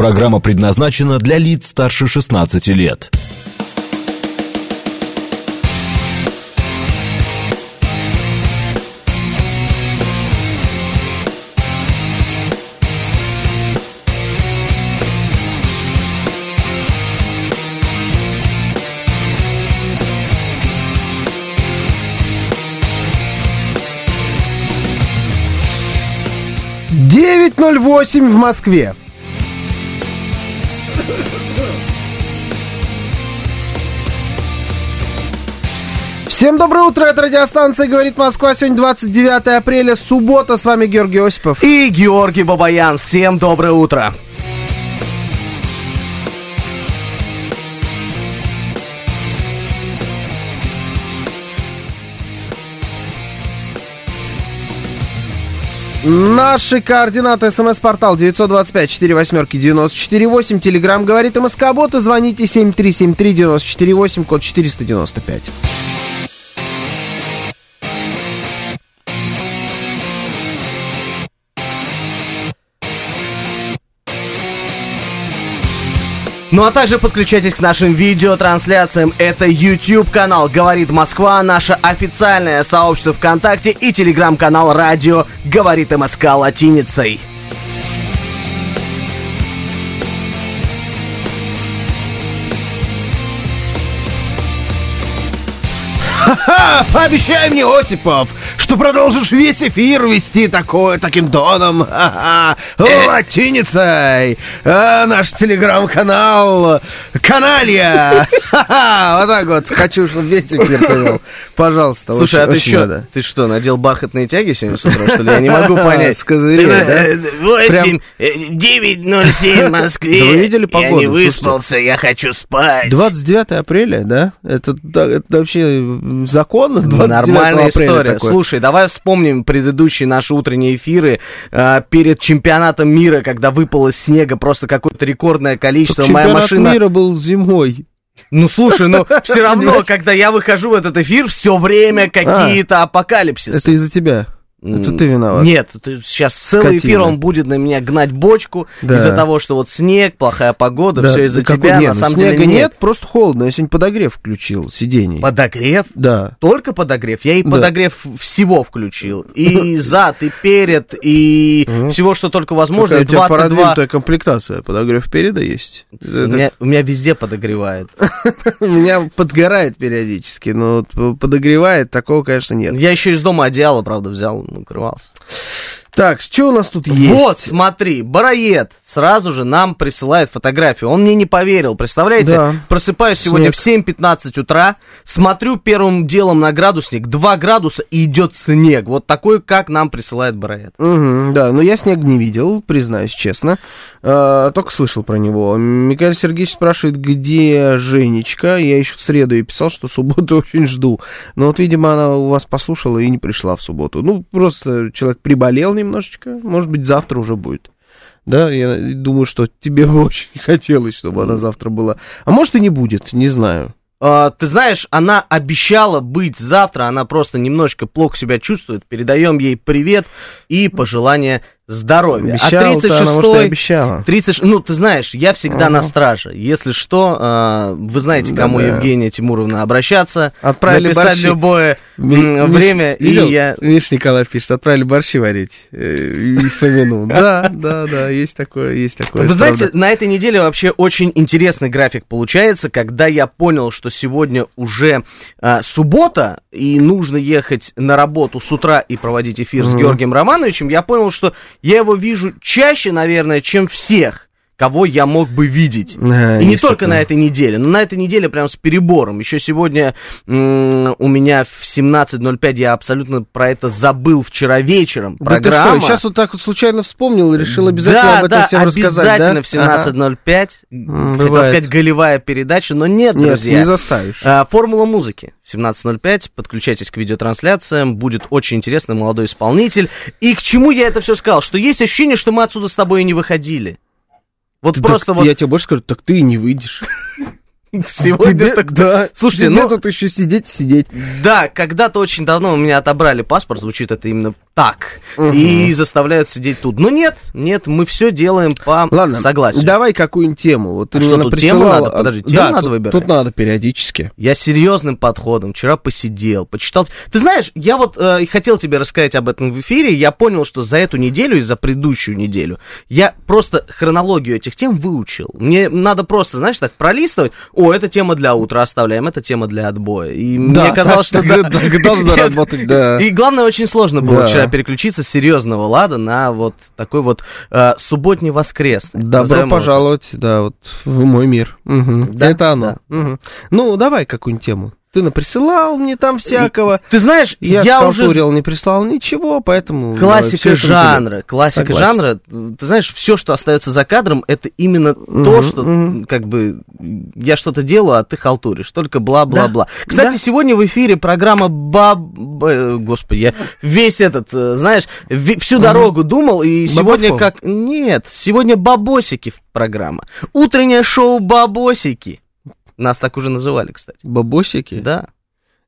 Программа предназначена для лиц старше 16 лет. Девять ноль восемь в Москве. Всем доброе утро, это радиостанция «Говорит Москва». Сегодня 29 апреля, суббота. С вами Георгий Осипов. И Георгий Бабаян. Всем доброе утро. Наши координаты. СМС-портал 925-48-94-8. Телеграмм «Говорит МСК-бот» и звоните 7373-94-8, код 495. Ну а также подключайтесь к нашим видеотрансляциям. Это YouTube канал Говорит Москва, наше официальное сообщество ВКонтакте и телеграм-канал Радио Говорит МСК латиницей. Ха! Пообещай мне, Осипов, что продолжишь весь эфир вести такое, таким тоном. Ха-ха. Латиницей. А, наш телеграм-канал. Каналья. Ха-ха. Вот так вот. Хочу, чтобы весь эфир ты вел. Пожалуйста. Слушай, очень- а ты очень что, надо. ты что, надел бархатные тяги сегодня с утра, что ли? Я не могу понять. С козырей, да? 8, 9.07 в Москве. Да вы видели Я погоду? не выспался, я хочу спать. 29 апреля, да? Это, да, это вообще законно? 29 Нормальная апреля история. такое? Слушай, давай вспомним предыдущие наши утренние эфиры э, перед чемпионатом мира, когда выпало снега просто какое-то рекордное количество. Моя Чемпионат машина. мира был зимой. Ну слушай, ну все равно, когда я выхожу в этот эфир, все время какие-то апокалипсисы. Это из-за тебя. Это ты виноват. Нет, ты- сейчас целый Скотина. эфир он будет на меня гнать бочку Да. из-за того, что вот снег, плохая погода, Да, все из-за да тебя. нет, на ну самом снега деле нет. нет, просто холодно. Я сегодня подогрев включил сидений. Подогрев? Да. Только подогрев. Я и Да. подогрев всего включил. И зад, и перед, и всего, что только возможно. У тебя 22... продвинутая комплектация. Подогрев переда есть. У меня, везде подогревает. У меня подгорает периодически, но подогревает, такого, конечно, нет. Я еще из дома одеяло, правда, взял, ну, укрывался. Так, что у нас тут есть? Вот, смотри, Бароед сразу же нам присылает фотографию. Он мне не поверил, представляете? Да. Просыпаюсь сегодня в 7.15 утра, смотрю первым делом на градусник, 2 градуса и идет снег. Вот такой, как нам присылает Бароед. Мгм, да, но я снег не видел, признаюсь честно. Э, только слышал про него. Михаил Сергеевич спрашивает, где Женечка. Я еще в среду ей писал, что субботу очень жду. Но вот, видимо, она у вас послушала и не пришла в субботу. Ну, просто человек приболел немножечко. Может быть, завтра уже будет. Да, я думаю, что тебе бы очень хотелось, чтобы она завтра была. А может и не будет, не знаю. А, ты знаешь, она обещала быть завтра, она просто немножечко плохо себя чувствует. Передаем ей привет и пожелание здоровья. Обещала-то она, может, и обещала. 30, ну, ты знаешь, я всегда Ага. на страже. Если что, а, вы знаете, кому Да-да. Евгения Тимуровна обращаться. Отправили написать борщи. любое Ми- м, Миш- время, видел? и я... Миш Николаев пишет, отправили борщи варить э, и Фомину. Да, да, да, есть такое, есть такое. Вы знаете, на этой неделе вообще очень интересный график получается, когда я понял, что сегодня уже а, суббота, и нужно ехать на работу с утра и проводить эфир с Георгием Романовичем, я понял, что я его вижу чаще, наверное, чем всех кого я мог бы видеть. Да, и не только на этой неделе, но на этой неделе прям с перебором. Еще сегодня м, у меня в 17.05 я абсолютно про это забыл вчера вечером. Да ты Программа. что, сейчас вот так вот случайно вспомнил и решил обязательно да, об этом да, всем рассказать, да? обязательно в 17.05. М, Хотел бывает. сказать голевая передача, но нет, Нет, друзья. не заставишь. А, Формула музыки в 17.05. Подключайтесь к видеотрансляциям. Будет очень интересный молодой исполнитель. И к чему я это все сказал? Что есть ощущение, что мы отсюда с тобой и не выходили. Вот Так просто вот Я тебе больше скажу, так ты и не выйдешь. сегодня Тебе- так- да. Слушайте, тебе ну- тут еще сидеть сидеть. Да, когда-то очень давно у меня отобрали паспорт, звучит это именно так и заставляют сидеть тут. Но нет, нет, мы все делаем по Ладно, согласию. давай какую-нибудь тему. Вот ты А что, тут тему наприсылал- надо? Подожди, тему да, надо тут, выбирать? Тут надо периодически. Я серьезным подходом вчера посидел, почитал. Ты знаешь, я вот э, хотел тебе рассказать об этом в эфире. Я понял, что за эту неделю и за предыдущую неделю я просто хронологию этих тем выучил. Мне надо просто, знаешь, так пролистывать. О, это тема для утра оставляем, это тема для отбоя. И мне казалось, что так, да. так должно работать, да. И главное, очень сложно было Да. вчера переключиться с серьезного лада на вот такой вот э, субботний-воскресный. Добро назовем его пожаловать, да, вот в мой мир. Мгм. Да, Это оно. Мгм. Ну, давай какую-нибудь тему. Ты наприсылал мне там всякого. Ты знаешь, Я, я, уже не прислал ничего, поэтому... да, Классика жанра, классика Согласен. жанра. Ты знаешь, все, что остается за кадром, это именно то, Мгм, что мгм. как бы я что-то делаю, а ты халтуришь. Только бла-бла-бла. Кстати, да. сегодня в эфире программа Баб... э, Господи, я весь этот, э, знаешь, всю дорогу думал, и сегодня Бабофон. как... Нет, сегодня Бабосики программа. Утреннее шоу Бабосики. Нас так уже называли, кстати. Бабосики? Да.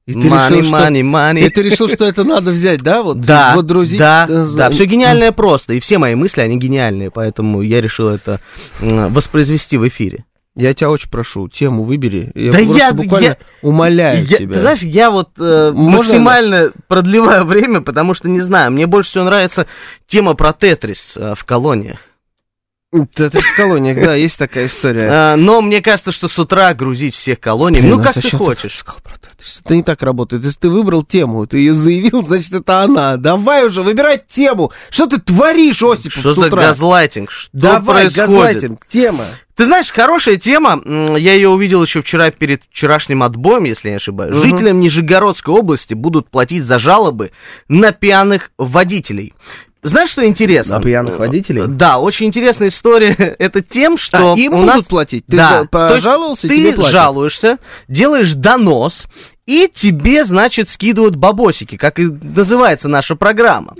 И ты Money, решил, что... money, money. И ты решил, что это надо взять, да? Вот, Да, водрузить, да, э, да, все гениальное просто, и все мои мысли, они гениальные, поэтому я решил это воспроизвести в эфире. Я тебя очень прошу, тему выбери. Я Да я- буквально я- умоляю Я- тебя. ты знаешь, я вот э, Можно максимально продлеваю время, потому что, не знаю, мне больше всего нравится тема про Тетрис э, в колониях. Тетрис в колониях, да, есть такая история. Э, но мне кажется, что с утра грузить всех Блин, ну а как ты хочешь. Тетрис? Это не так работает. Если ты выбрал тему, ты ее заявил, значит, это она. Давай уже, выбирай тему. Что ты творишь, Осипов, Что за утра? газлайтинг? Что Давай, происходит? газлайтинг, тема. Ты знаешь, хорошая тема, я ее увидел еще вчера перед вчерашним отбоем, если я не ошибаюсь. Мгм. Жителям Нижегородской области будут платить за жалобы на пьяных водителей. Знаешь, что интересно? На пьяных водителей? Да, очень интересная история. Это тем, что А, им у будут нас... платить? Ты да, за- то есть пожаловался, ты платят? жалуешься, делаешь донос, и тебе, значит, скидывают бабосики, как и называется наша программа.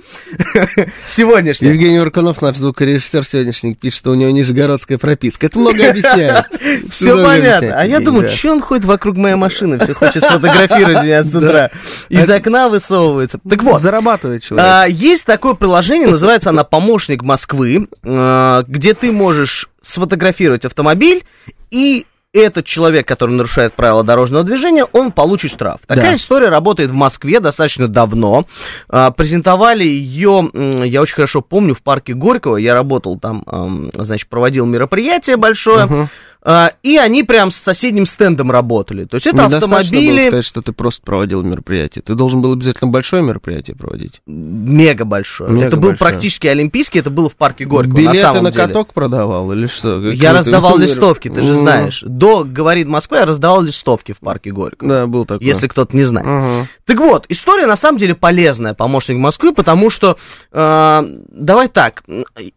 Сегодняшняя. Евгений Урканов, наш звукорежиссер сегодняшний, пишет, что у него нижегородская прописка. Это много объясняет. Все понятно. А я думаю, что он ходит вокруг моей машины, все хочет сфотографировать меня с утра. Из окна высовывается. Так вот, Зарабатывает человек. а, есть такое приложение, называется она «Помощник Москвы», а, где ты можешь сфотографировать автомобиль, и этот человек, который нарушает правила дорожного движения, он получит штраф. Такая Да. история работает в Москве достаточно давно. А, презентовали ее, я очень хорошо помню, в парке Горького. Я работал там, ам, значит, проводил мероприятие большое. Мгм. А, и они прям с соседним стендом работали. То есть это Недостаточно было автомобили сказать, что ты просто проводил мероприятие. Ты должен был обязательно большое мероприятие проводить. мега большое. Мега это был большое. практически олимпийский, это было в парке Горького. на Билеты самом на деле. каток продавал или что? Я Какой-то раздавал мер- листовки, ты же знаешь. До «Говорит Москва» я раздавал листовки в парке Горького. Да, был такой. Если кто-то не знает. Мгм. Так вот, история на самом деле полезная, помощник Москвы, потому что, э, давай так,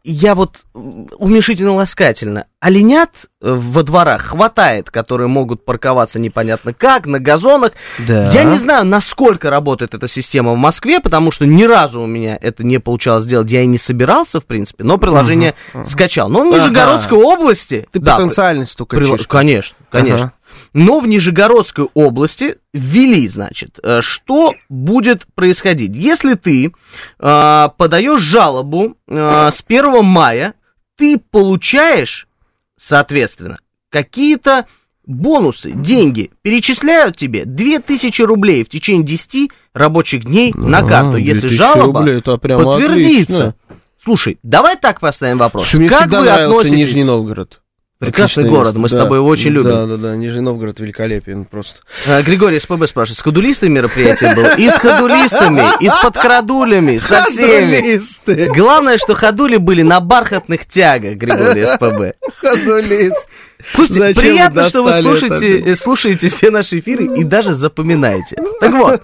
я вот м, уменьшительно-ласкательно, оленят э, во дворах хватает, которые могут парковаться непонятно как, на газонах. Да. Я не знаю, насколько работает эта система в Москве, потому что ни разу у меня это не получалось сделать, я и не собирался, в принципе, но приложение скачал. Но в. Нижегородской области... Ты да, потенциальный стукачишка. Прила- Конечно, конечно. Ага. Но в Нижегородской области ввели, значит, э, что будет происходить. Если ты э, подаешь жалобу э, с 1 мая, ты получаешь, соответственно, какие-то бонусы, деньги. Перечисляют тебе 2000 рублей в течение 10 рабочих дней на А, карту, если 2000 жалоба рублей, это прямо подтвердится. отлично. Слушай, давай так поставим вопрос. Мне как всегда вы нравился относитесь... Нижний Новгород. Прекрасный Отличное город, место, мы с да. тобой его очень любим. Да, да, да, Нижний Новгород великолепен просто. А, Григорий СПБ спрашивает, с ходулистами мероприятие было? И с ходулистами, и с подкрадулями, со всеми. Ходулисты, Главное, что ходули были на бархатных тягах, Григорий СПБ. ходулист. Слушайте, Зачем приятно, что вы слушаете, это? слушаете все наши эфиры и даже запоминаете. Так вот,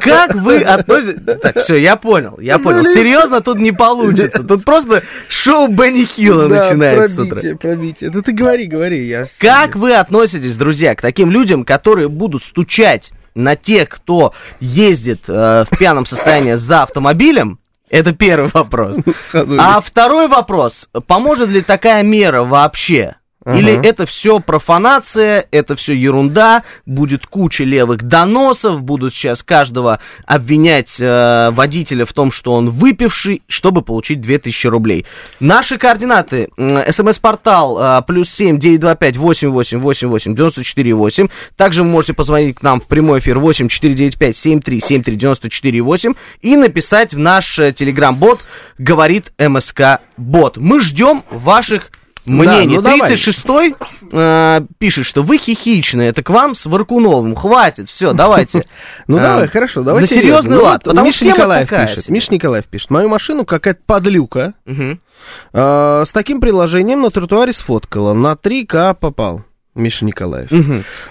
как вы относитесь... Так, все, я понял, я понял. Серьезно, тут не получится. Тут просто шоу Бенни Хилла Да, начинается с утра. пробитие, пробитие. Да ты говори, говори. Я... Как вы относитесь, друзья, к таким людям, которые будут стучать на тех, кто ездит э, в пьяном состоянии за автомобилем? Это первый вопрос. Ходулист. А второй вопрос. Поможет ли такая мера вообще Ага. Или это все профанация, это все ерунда, будет куча левых доносов, будут сейчас каждого обвинять э, водителя в том, что он выпивший, чтобы получить 2000 рублей. Наши координаты, смс-портал э, плюс 7 925 88 88 94 8. Также вы можете позвонить к нам в прямой эфир 8 495 73 73 94 8 и написать в наш э, телеграм-бот «Говорит МСК Бот». Мы ждем ваших мнений. ну давай. 36-й э, пишет, что вы хихичные, это к вам с Варкуновым. Хватит, все, давайте. Ну давай, хорошо, давай на серьезно. серьезный Ну, лад, Миша Николаев пишет. Миша Николаев пишет. Мою машину какая-то подлюка э, с таким приложением на тротуаре сфоткала. На 3К попал. Миша Николаев.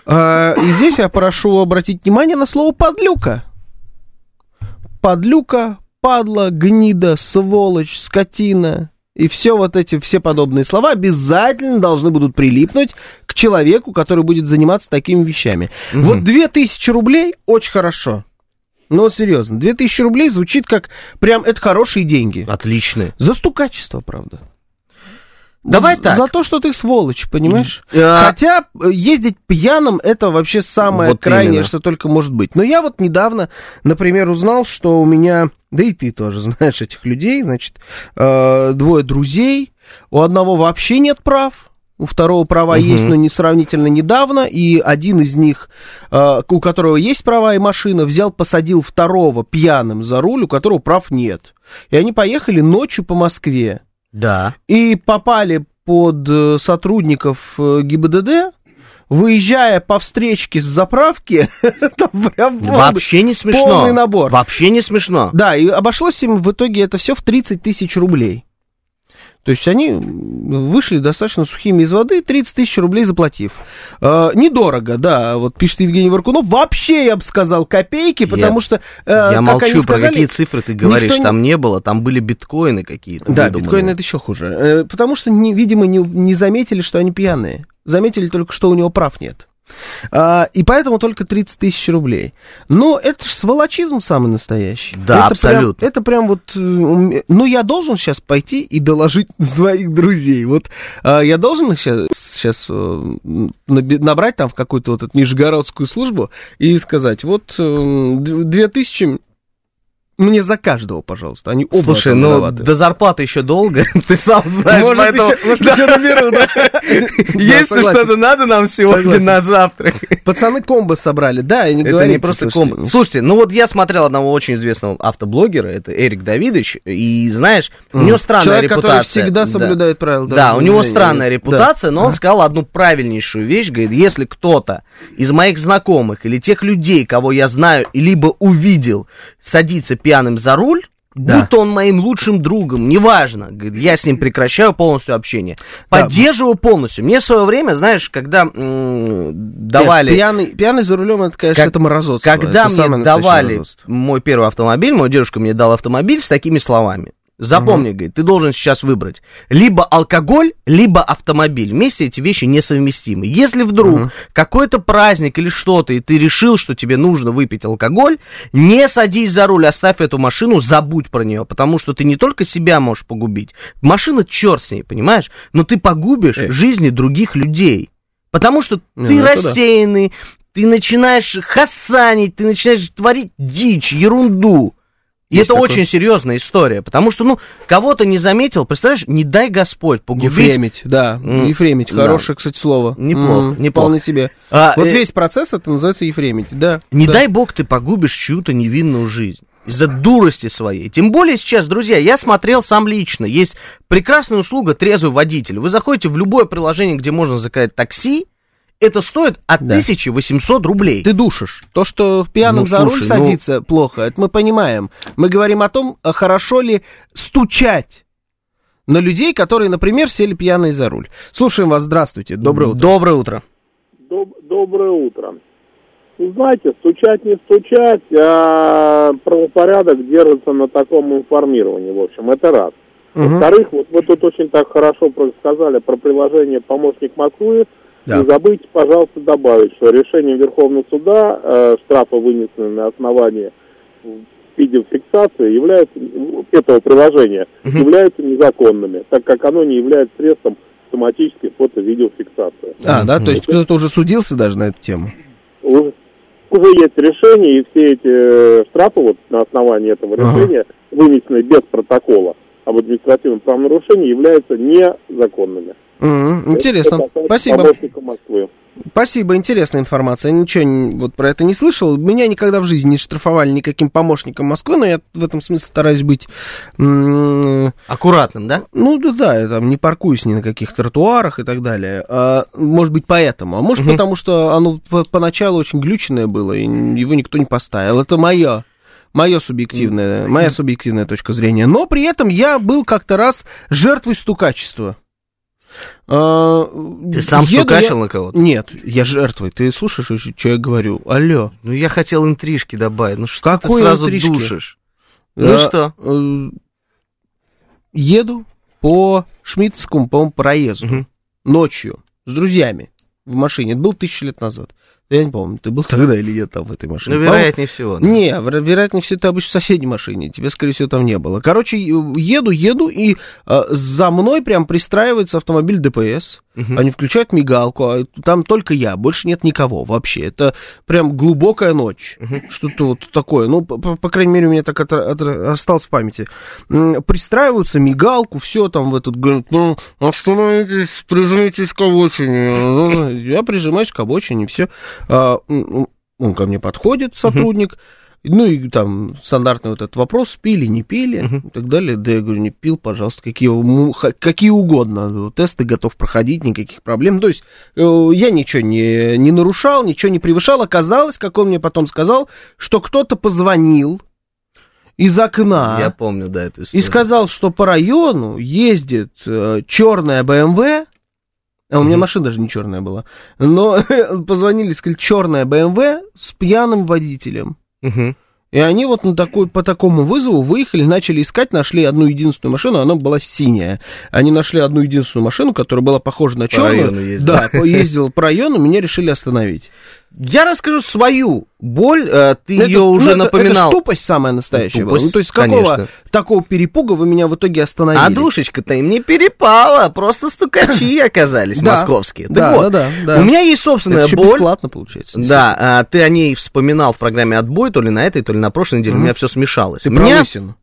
А, и здесь я прошу обратить внимание на слово подлюка. Подлюка, падла, гнида, сволочь, скотина. И все вот эти, все подобные слова обязательно должны будут прилипнуть к человеку, который будет заниматься такими вещами. Мгм. Вот 2000 рублей очень хорошо. Ну вот серьезно, 2000 рублей звучит как прям это хорошие деньги. Отличные. За стукачество, правда. Давай За- так. За то, что ты сволочь, понимаешь? Э, Хотя э, ездить пьяным это вообще самое Вот крайнее, именно. что только может быть. Но я вот недавно, например, узнал, что у меня, да и ты тоже знаешь этих людей, значит, э, двое друзей, у одного вообще нет прав, у второго права Мгм. есть, но не сравнительно недавно, и один из них, э, у которого есть права и машина, взял, посадил второго пьяным за руль, у которого прав нет. И они поехали ночью по Москве Да. и попали под э, сотрудников э, ГИБДД, выезжая по встречке с заправки, там прям полный- Вообще не смешно. полный набор. Вообще не смешно. Да, и обошлось им в итоге это все в 30 тысяч рублей. То есть они вышли достаточно сухими из воды, 30 тысяч рублей заплатив. Э, недорого, да, вот пишет Евгений Варкунов. Вообще, я бы сказал, копейки, потому что, э, Я молчу, они про сказали, какие цифры ты говоришь. не- Там не было, там были биткоины какие-то. Да, выдуманные. биткоин это еще хуже. Э, Потому что, не, видимо, не, не заметили, что они пьяные. Заметили только, что у него прав нет. А, и поэтому только 30 тысяч рублей. Но это ж сволочизм самый настоящий. Да, это прям- абсолютно. это прям вот... э, Ну, я должен сейчас пойти и доложить своих друзей. Вот а, я должен их сейчас, сейчас э, набрать там в какую-то вот эту нижегородскую службу и сказать, вот э, д- 2000 мне за каждого, пожалуйста. Они оба Слушай, ну виноваты. до зарплаты еще долго, ты сам знаешь, Может, поэтому- еще, может, еще наберу, да? Да, Если что-то надо нам сегодня на завтрак. Пацаны комбо собрали, да, и не Это не просто комбо. Слушайте, ну вот я смотрел одного очень известного автоблогера, это Эрик Давидович, и знаешь, у него странная Человек, который репутация. всегда Да. соблюдает правила Да, у него странная Да. репутация, но он сказал одну правильнейшую вещь, говорит, если кто-то из моих знакомых или тех людей, кого я знаю, либо увидел, садится пьяным за руль, Да. будь он моим лучшим другом, неважно, я с ним прекращаю полностью общение. Да. Поддерживаю полностью. Мне в свое время, знаешь, когда м, давали... Нет, пьяный, пьяный за рулем, это, конечно, Как- это мразотство. Когда это мне давали мой первый автомобиль, мой дедушка мне дал автомобиль с такими словами. Запомни, говорит, ты должен сейчас выбрать либо алкоголь, либо автомобиль. Вместе эти вещи несовместимы. Если вдруг какой-то праздник или что-то, и ты решил, что тебе нужно выпить алкоголь, не садись за руль, оставь эту машину, забудь про нее, потому что ты не только себя можешь погубить. Машина черт с ней, понимаешь? Но ты погубишь Э. жизни других людей. Потому что Не, ты ну да. рассеянный, ты начинаешь хасанить, ты начинаешь творить дичь, ерунду. И Есть это такое. очень серьезная история, потому что, ну, кого-то не заметил, представляешь, не дай Господь погубить. Ефремить, да, М, ефремить, да. хорошее, кстати, слово. Неплохо, М, неплохо. Вполне тебе. А, Вот э, весь процесс это называется ефремить, да. Не да. дай бог ты погубишь чью-то невинную жизнь. Из-за дурости своей. Тем более сейчас, друзья, я смотрел сам лично. Есть прекрасная услуга трезвый водитель. Вы заходите в любое приложение, где можно заказать такси. Это стоит от Да. 1800 рублей. Ты душишь. То, что пьяным Ну, за руль слушай, садиться плохо, это мы понимаем. Мы говорим о том, а хорошо ли стучать на людей, которые, например, сели пьяные за руль. Слушаем вас, здравствуйте, доброе утро. Доброе утро. Доб- Доброе утро. Ну, знаете, стучать не стучать, а правопорядок держится на таком информировании, в общем, это раз. Во-вторых, вот вы тут очень так хорошо сказали про приложение «Помощник Москвы». Да. Не забудьте, пожалуйста, добавить, что решением Верховного суда э, штрафы, вынесенные на основании видеофиксации, являются, этого приложения, Мгм. являются незаконными, так как оно не является средством автоматической фото-видеофиксации. А, да, то есть кто-то уже судился даже на эту тему. Уже, уже есть решение, и все эти э, штрафы вот на основании этого Ага. решения, вынесенные без протокола об административном правонарушении, являются незаконными. Мгм, Интересно. Спасибо. Спасибо, интересная информация. Я ничего не- вот про это не слышал. Меня никогда в жизни не штрафовали никаким помощником Москвы, но я в этом смысле стараюсь быть... м, Аккуратным, да? Ну да, да, я там не паркуюсь ни на каких тротуарах и так далее. А, может быть, поэтому. А может, Мгм. потому что оно по- поначалу очень глюченное было, и его никто не поставил. Это мое. Мое субъективное, моя субъективная точка зрения. Но при этом я был как-то раз жертвой стукачества. А, Ты сам еду стукачил я- на кого-то? Нет, я жертвой. Ты слушаешь, что я говорю? Алло. Ну, я хотел интрижки добавить. Ну, что Какой ты сразу интрижки? душишь? Ну А, что? э, Еду по Шмидтскому, по-моему, проезду. Мгм. Ночью. С друзьями. В машине. Это было тысячу лет назад. Я не помню, ты был тогда или нет там в этой машине. Ну, вероятнее всего. да. Не, веро- вероятнее всего, ты обычно в соседней машине. Тебя, скорее всего, там не было. Короче, еду, еду, и э, за мной прям пристраивается автомобиль ДПС. Мгм. Они включают мигалку, а там только я, больше нет никого вообще. Это прям глубокая ночь. Что-то вот такое. Ну, по, по- крайней мере, у меня так отра- отра- осталось в памяти. Пристраиваются, мигалку, все там в этот... говорят, ну, остановитесь, прижмитесь к обочине. Я прижимаюсь к обочине, все. Он ко мне подходит, сотрудник. Ну и там стандартный вот этот вопрос, пили, не пили и так далее. Да я говорю, не пил, пожалуйста, какие, какие угодно. Тесты готов проходить, никаких проблем. То есть э, я ничего не, не нарушал, ничего не превышал. Оказалось, как он мне потом сказал, что кто-то позвонил из окна Я помню, да, эту и историю. сказал, что по району ездит черная БМВ. А у меня машина даже не черная была. Но позвонили, сказали, черная БМВ с пьяным водителем. Мгм. И они вот на такой, по такому вызову выехали, начали искать, нашли одну единственную машину, она была синяя. Они нашли одну единственную машину, которая была похожа на По району черную. ездила. Да, ездила по району, меня решили остановить. Я расскажу свою боль. э, Ты Это- ее ну, уже это- напоминал. Это тупость самая настоящая была. Тупость, Ну, то есть какого конечно. такого перепуга вы меня в итоге остановили? А душечка-то им не перепала, просто стукачи оказались Да. московские. Так Да, вот, да, да, да. У меня есть собственная Это еще боль. бесплатно получается. Да, а, ты о ней вспоминал в программе «Отбой», то ли на этой, то ли на прошлой неделе. У меня все смешалось. Ты про меня... лысину.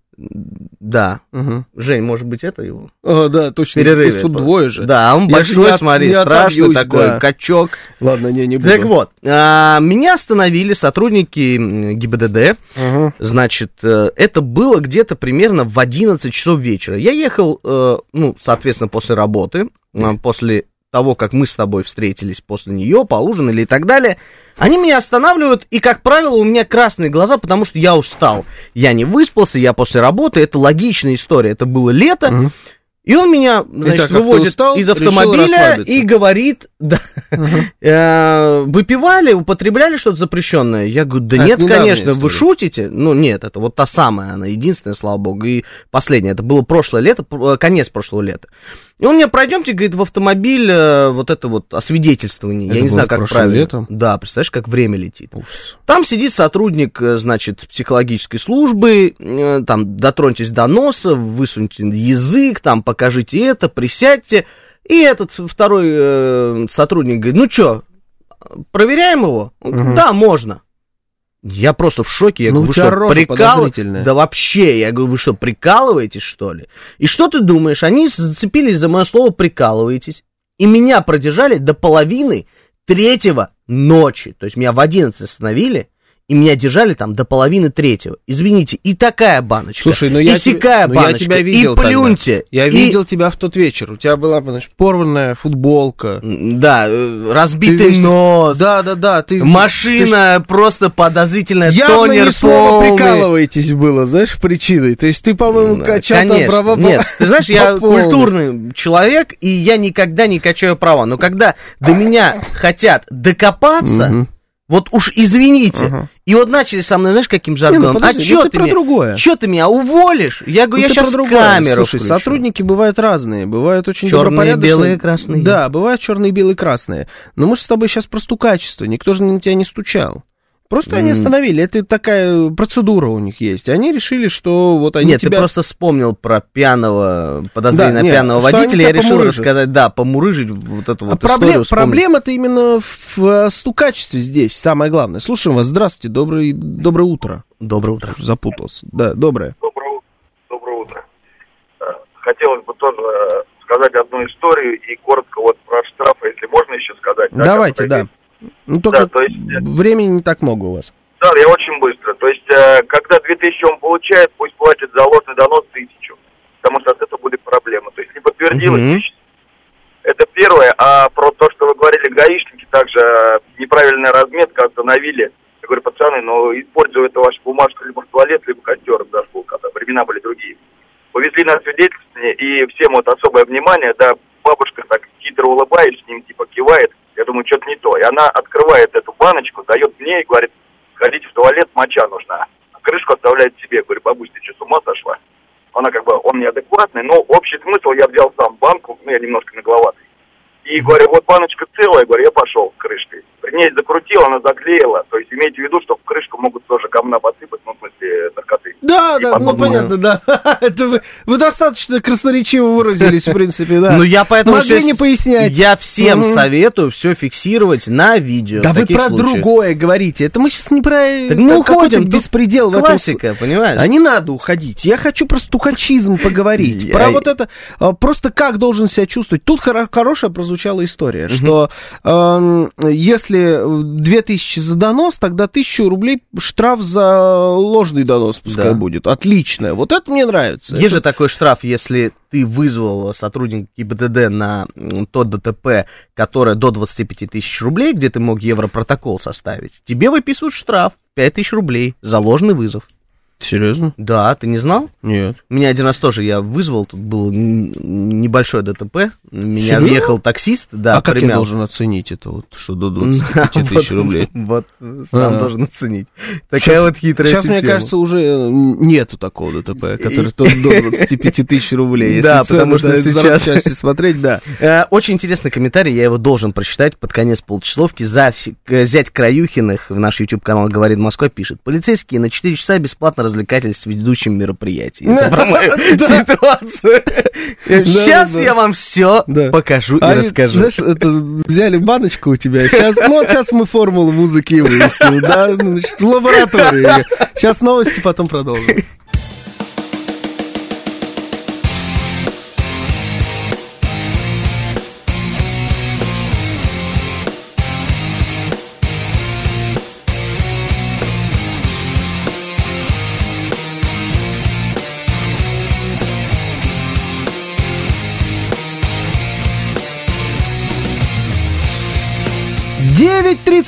Да. Мгм. Жень, может быть, это его? А, да, точно. Перерыве. Тут двое же. Да, а он Я большой, от- смотри, не страшный отобьюсь, такой, да. качок. Ладно, не, не буду. Так вот, а, меня остановили сотрудники ГИБДД. Ага. Значит, э, это было где-то примерно в 11 часов вечера. Я ехал, э, ну, соответственно, после работы, э, после того, как мы с тобой встретились после нее, поужинали и так далее. Они меня останавливают, и, как правило, у меня красные глаза, потому что я устал. Я не выспался, я после работы, это логичная история, это было лето. Мгм. И он меня, значит, так как ты выводит устал, из автомобиля и говорит, да, э, выпивали, употребляли что-то запрещенное? Я говорю, да А, нет, конечно, вы история. шутите? Ну, нет, это вот та самая, она единственная, слава богу, и последняя. Это было прошлое лето, конец прошлого лета. И он мне, пройдемте, говорит, в автомобиль, э, вот это вот освидетельствование. Это Я не знаю, как правильно. летом? Да, представляешь, как время летит. Ужас. Там сидит сотрудник, э, значит, психологической службы, э, там, дотроньтесь до носа, высуньте язык, там, покажите это, присядьте. И этот второй э, сотрудник говорит, ну что, проверяем его? Мгм. Да, можно. Я просто в шоке. Я Ну, говорю, вы что, прикал-. Да вообще, я говорю, вы что, прикалываетесь, что ли? И что ты думаешь? Они зацепились за мое слово «прикалываетесь», и меня продержали до половины третьего ночи. То есть меня в 11 остановили, и меня держали там до половины третьего. Извините, и такая баночка, Слушай, ну и я, сякая тебе, ну, я баночка, тебя видел и плюньте. тогда. Я и- видел тебя в тот вечер. У тебя была, значит, порванная футболка. Да, э, Ты разбитый весь- нос. Да, да, да. Ты, Машина просто подозрительная, ты Явно тонер не слово полный. прикалываетесь было, знаешь, причиной. То есть ты, по-моему, Да, качал там конечно. права по- Нет, ты знаешь, я культурный человек, и я никогда не качаю права. Но когда до меня хотят докопаться, вот уж извините. Ага. И вот начали со мной, знаешь, каким Не, жаргоном. ну, подожди, а что ну ты, ты про меня, другое. чё ты меня уволишь? Я говорю, Ну, я сейчас камеру Слушай, включу. сотрудники бывают разные, бывают очень Чёрные, добропорядочные. белые, красные. Да, бывают черные, белые, красные. Но мы же с тобой сейчас про стукачество. Никто же на тебя не стучал. Просто они остановили. Это такая процедура у них есть. Они решили, что вот они Нет, тебя... ты просто вспомнил про пьяного, подозрение Да, на нет, пьяного водителя. Я решил помурыжат. рассказать, да, помурыжить вот эту А вот проблем, историю. вспомнить. проблема-то именно в э, стукачестве здесь, самое главное. Слушаем вас. Здравствуйте, добрый, доброе утро. Доброе утро. Запутался. Да, доброе. Доброе, доброе утро. Э, Хотелось бы тоже э, сказать одну историю и коротко вот про штрафы, если можно еще сказать. да, Давайте, как да. Ну, только Да, то есть, э, времени не так много у вас. Да, я очень быстро. То есть, э, когда 2000 он получает, пусть платит за ложный донос тысячу. Потому что от этого будет проблема. То есть, не подтвердилось тысяча. Это первое. А про то, что вы говорили, гаишники, также э, неправильная разметка остановили. Я говорю, пацаны, ну, использую эту вашу бумажку либо в туалет, либо костер зашел, когда времена были другие. Повезли на свидетельствование, и всем вот особое внимание, да, бабушка так хитро улыбаясь, с ним типа кивает, я думаю, что-то не то. И она открывает эту баночку, дает мне и говорит, сходите в туалет, моча нужна. А крышку оставляет себе. Я говорю, бабусь, ты что, с ума сошла? Она как бы, он неадекватный, но общий смысл я взял сам банку, ну, я немножко нагловатый. И говорю, вот баночка целая, говорю, я пошел крышкой. При ней закрутил, она заклеила. То есть имейте в виду, что в крышку могут тоже говна посыпать, ну, в смысле, наркоты. Да, И да, потом, ну понятно, да. Это вы, вы достаточно красноречиво выразились, в принципе, да. Ну, я поэтому Могли не пояснять. Я всем советую все фиксировать на видео. Да вы про случаях. другое говорите. Это мы сейчас не про Так мы это какой-то уходим, беспредел в этом Классика, понимаешь? А не надо уходить. Я хочу про стукачизм поговорить. Про вот это, а, просто как должен себя чувствовать. Тут хоро- хорошая прозвучала история, что эм, если 2000 за донос, тогда 1000 рублей штраф за ложный донос пускай Да. будет. Отлично. Вот это мне нравится. Есть Это- же такой штраф, если ты вызвал сотрудника ГИБДД на то ДТП, которое до 25 тысяч рублей, где ты мог европротокол составить, тебе выписывают штраф 5 тысяч рублей за ложный вызов. Серьезно? Да, ты не знал? Нет. Меня один раз тоже я вызвал, тут был н- небольшое ДТП, меня Серьезно? въехал таксист, да, а как я примял. должен оценить это, вот, что до 25 тысяч рублей? Вот, сам А. должен оценить. Такая вот хитрая Сейчас, мне кажется, уже э, нету такого ДТП, который до до 25 тысяч рублей. Если Да, потому что сейчас- запчасти смотреть, да. Э, Очень интересный комментарий, я его должен прочитать под конец полчасовки. К- зять Краюхиных в наш YouTube-канал «Говорит Москва» пишет. Полицейские на 4 часа бесплатно развлекательств ведущим мероприятий. Это про мою ситуацию. Сейчас я вам все покажу и расскажу. Знаешь, взяли баночку у тебя, сейчас, ну, сейчас мы формулу музыки и выясним, да, ну, в лаборатории. Сейчас новости, потом продолжим.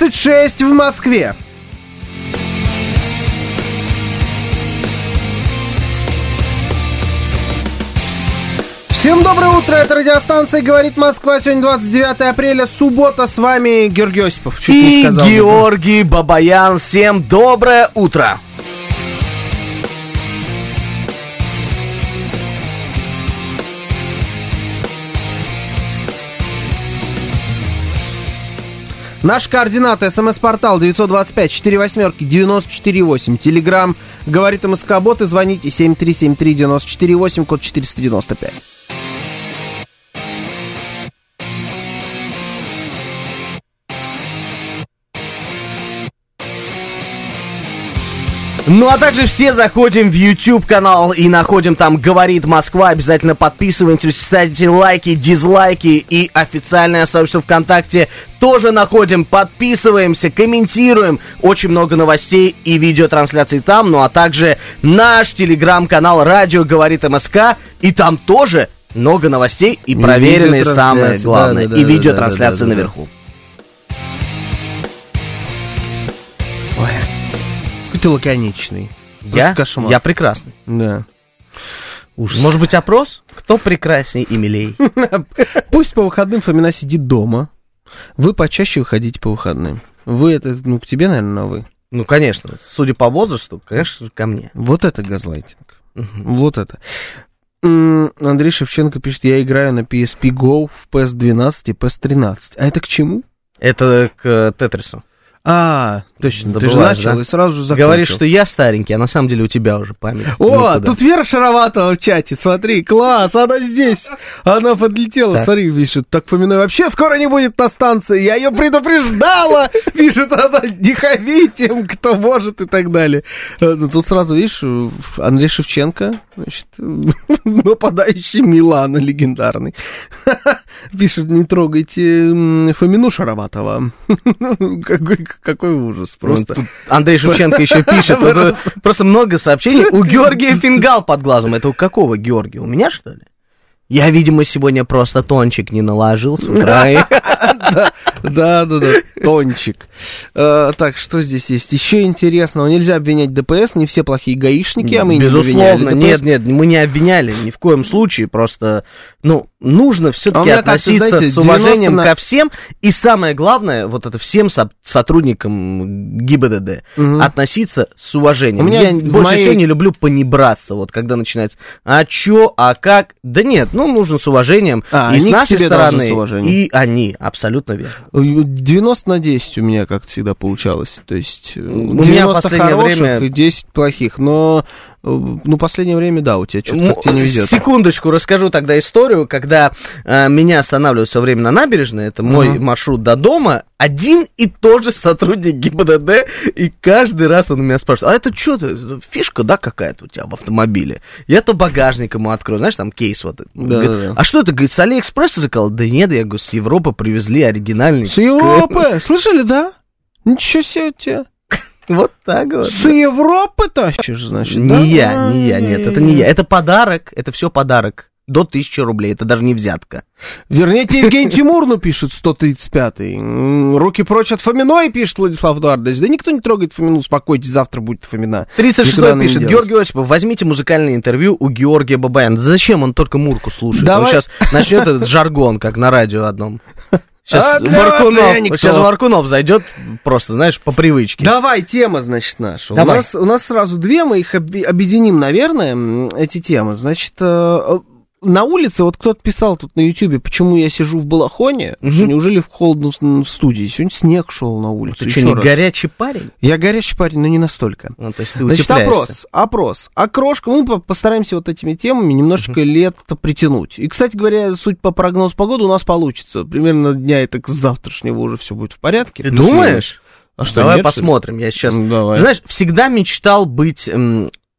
Девять тридцать шесть в Москве. Всем доброе утро, это радиостанция «Говорит Москва». Сегодня 29 апреля, суббота, с вами Георгий Осипов. Чуть не И сказал. Георгий Бабаян, всем доброе утро. Наш координат, смс-портал 925-48-94-8. Телеграмм «Говорит МСК-бот» и звоните 7373-94-8, код 495. Ну а также все заходим в YouTube канал и находим там «Говорит Москва». Обязательно подписывайтесь, ставьте лайки, дизлайки и официальное сообщество ВКонтакте тоже находим, подписываемся, комментируем. Очень много новостей и видеотрансляций там. Ну а также наш телеграм-канал «Радио говорит МСК». И там тоже много новостей и проверенные самое видеотрансляции, главное. да, да, и видеотрансляции да. наверху. Ты лаконичный. Я, кошмар. я прекрасный. Да. Ужас. Может быть опрос? Кто прекрасней и милей? Пусть по выходным Фомина сидит дома. Вы почаще выходите по выходным. Вы это, ну, к тебе, наверное, на вы. Ну, конечно. Судя по возрасту, конечно, ко мне. Вот это газлайтинг. Вот это. Андрей Шевченко пишет, я играю на PSP Go в PS12 и PS13. А это к чему? Это к э, Тетрису. А, точно, ты же Забываешь, начал да? и сразу же закончил. Говоришь, что я старенький, а на самом деле у тебя уже память. О, никуда. тут Вера Шароватова в чате, смотри, класс, она здесь, она подлетела, Так. смотри, пишет, так Фоминой вообще скоро не будет на станции, я ее предупреждала, пишет она, не хамите им, кто может и так далее. Э, ну, Тут сразу, видишь, Андрей Шевченко, значит, нападающий Милана легендарный, пишет, не трогайте Фомину Шароватова. Какой, какой ужас, Ну, просто. тут Андрей Шевченко еще пишет. Просто много сообщений. У Георгия фингал под глазом. Это у какого Георгия? У меня, что ли? Я, видимо, сегодня просто тончик не наложил с утра. Да, да, да, тончик. Э, так, что здесь есть? Еще интересного. Нельзя обвинять ДПС, не все плохие гаишники, а мы не Безусловно, нет, нет, мы не обвиняли ни в коем случае, просто, ну, нужно А все-таки как-то, относиться с уважением 90 на- ко всем, и самое главное, вот это всем со- сотрудникам ГИБДД, относиться с уважением. Я больше всего не люблю понебратство, вот когда начинается, а чё, а как, да нет, ну, нужно с уважением, А, и с нашей стороны, с уважением. и они, абсолютно верно. 90 на 10 у меня, как всегда, получалось. То есть, У меня 90 последнее хороших время- и 10 плохих. Но, ну, последнее время, да, у тебя что-то Ну, как тебе не везет. Секундочку, расскажу тогда историю, когда э, меня останавливают все время на набережной, это мой Ага. маршрут до дома, один и тот же сотрудник ГИБДД, и каждый раз он у меня спрашивает, а это что, фишка, да, какая-то у тебя в автомобиле? Я то багажник ему открою, знаешь, там кейс вот. Да, Говорит, да, да. А что это, говорит, с Алиэкспресса заказал? Да нет, я говорю, с Европы привезли оригинальный. С Европы! Слышали, да? Ничего себе у тебя. Вот так вот. С Европы тащишь, значит, Не да? я, не я, нет, это не я. Это подарок, это все подарок. До тысячи рублей, это даже не взятка. Верните Евгений Тимурну, пишет 135-й. М, Руки прочь от Фоминой, пишет Владислав Эдуардович. Да никто не трогает Фомину, успокойтесь, завтра будет Фомина. 36 Никуда она не пишет, делась. Георгий Осипов, возьмите музыкальное интервью у Георгия Бабаяна. Зачем он только Мурку слушает? Давай. Он сейчас начнет этот жаргон, как на радио одном. Сейчас А вот сейчас Варкунов зайдет просто, знаешь, по привычке. Давай, тема, значит, наша. У Давай. нас, у нас сразу две, мы их объединим, наверное, эти темы. Значит, э, на улице, вот кто-то писал тут на Ютубе, почему я сижу в балахоне, что неужели холодно в в студии? Сегодня снег шел на улице. Ты еще что, не раз. горячий парень? Я горячий парень, но не настолько. Ну, то есть ты Значит, опрос, опрос. Окрошка, мы по- постараемся вот этими темами немножечко лето притянуть. И, кстати говоря, суть по прогнозу погоды у нас получится. Примерно дня это к завтрашнего уже все будет в порядке. Ты думаешь? А что, Давай нет, посмотрим. Я сейчас... Ну, давай. Знаешь, всегда мечтал быть...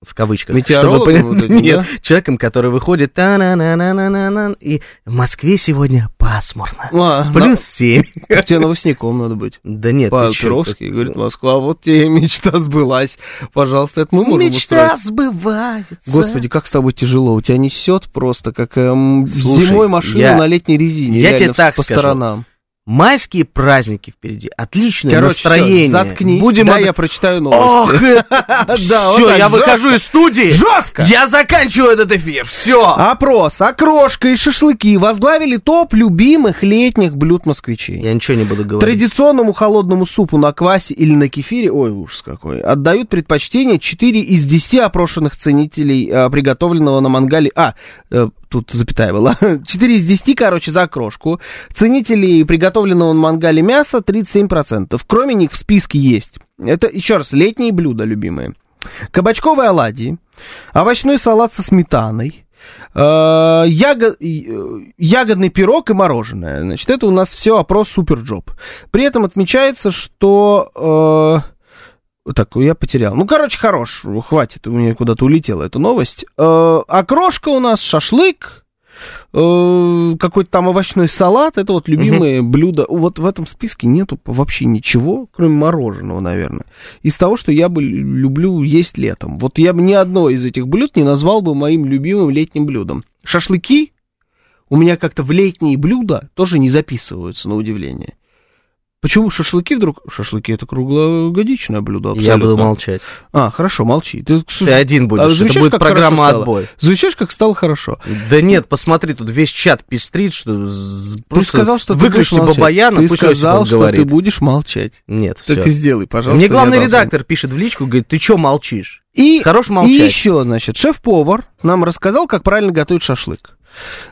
в кавычках. Метеорологом чтобы вот этим, Нет, да? человеком, который выходит та на на на на на на и в Москве сегодня пасмурно. А, Плюс на- тебе новостником надо быть. Да нет, чё, По-Кировски, говорит, Москва, вот тебе мечта сбылась. Пожалуйста, это мы можем Мечта устроить. сбывается. Господи, как с тобой тяжело. У тебя несет просто, как эм, Слушай, зимой машину я- на летней резине. я тебе так по скажу. сторонам. Майские праздники впереди. Отличное Короче, настроение. заткнись, Будем да, от- я прочитаю Ох, новости. вот так, я выхожу из студии. Жестко! Я заканчиваю этот эфир. Все. Опрос. Окрошка и шашлыки возглавили топ любимых летних блюд москвичей. Я ничего не буду говорить. Традиционному холодному супу на квасе или на кефире, ой, ужас какой, отдают предпочтение 4 из 10 опрошенных ценителей а, приготовленного на мангале. А, э, тут запятая была. 4 из 10, короче, за окрошку. Ценителей приготовленного на мангале мяса 37%. Кроме них в списке есть. Это, еще раз, летние блюда любимые. Кабачковые оладьи, овощной салат со сметаной, э, яго- э, ягодный пирог и мороженое. Значит, это у нас все опрос Superjob. При этом отмечается, что... так, я потерял. Ну, короче, хорош, хватит, у меня куда-то улетела эта новость. Э, окрошка у нас, шашлык, э, какой-то там овощной салат, это вот любимые блюда. Вот в этом списке нету вообще ничего, кроме мороженого, наверное. Из того, что я бы люблю есть летом. Вот я бы ни одно из этих блюд не назвал бы моим любимым летним блюдом. Шашлыки у меня как-то в летние блюда тоже не записываются, на удивление. Почему шашлыки вдруг... Шашлыки это круглогодичное блюдо Я абсолютно. буду молчать. А, хорошо, молчи. Ты, Ты один А будешь. Это замечаешь, будет программа отбой. Замечаешь, как стало хорошо? Да нет, посмотри, тут весь чат пестрит, что Ты просто сказал, что ты будешь молчать. Бабаяна, Ты пусть сказал, что говорит. ты будешь молчать. Нет, Так все. и сделай, пожалуйста. Мне я главный редактор пишет в личку, говорит, ты что молчишь? И, Хорош и молчать. еще, значит, шеф-повар нам рассказал, как правильно готовить шашлык.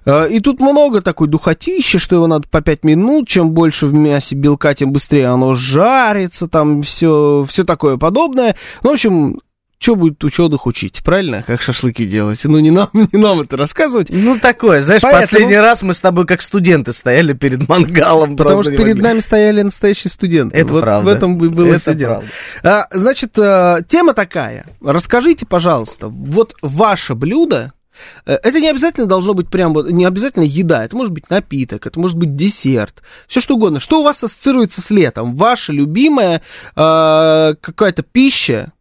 Э, И тут много такой духотища, что его надо по 5 минут, чем больше в мясе белка, тем быстрее оно жарится, там все, все такое подобное. Ну, в общем, что будет ученых учить, правильно? Как шашлыки делать? Ну, не нам, не нам это рассказывать. Ну, такое, знаешь, Поэтому- последний раз мы с тобой как студенты стояли перед мангалом. Потому что перед могли. нами стояли настоящие студенты. Это вот правда. В этом бы было Это все дело. А, значит, э, тема такая. Расскажите, пожалуйста, вот ваше блюдо, это не обязательно должно быть прям не обязательно еда, это может быть напиток, это может быть десерт, все что угодно. Что у вас ассоциируется с летом? Ваша любимая э, какая-то пища э,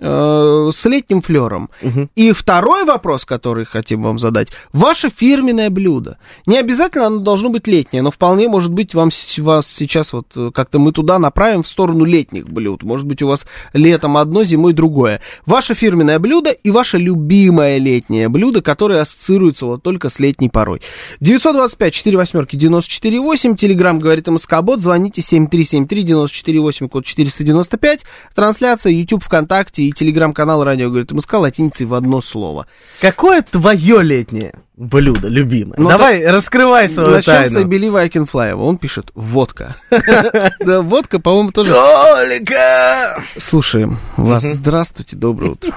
с летним флером. Мгм. И второй вопрос, который хотим вам задать. Ваше фирменное блюдо. Не обязательно оно должно быть летнее, но вполне может быть вам вас сейчас вот э, как-то мы туда направим в сторону летних блюд. Может быть у вас летом одно, зимой другое. Ваше фирменное блюдо и ваше любимое летнее блюдо, которое ассоциируется вот только с летней порой. 925 4 восьмерки 94 8. Телеграмм говорит МСК-бот. Звоните 7373 94 8, код 495. Трансляция YouTube, ВКонтакте и телеграм-канал радио говорит МСК латиницей в одно слово. Какое твое летнее блюдо любимое? Ну, Давай, раскрывай свою Начнем с I тайну. believe I can fly. Он пишет водка. Да, водка, по-моему, тоже. Толика! Слушаем вас. Здравствуйте, доброе утро.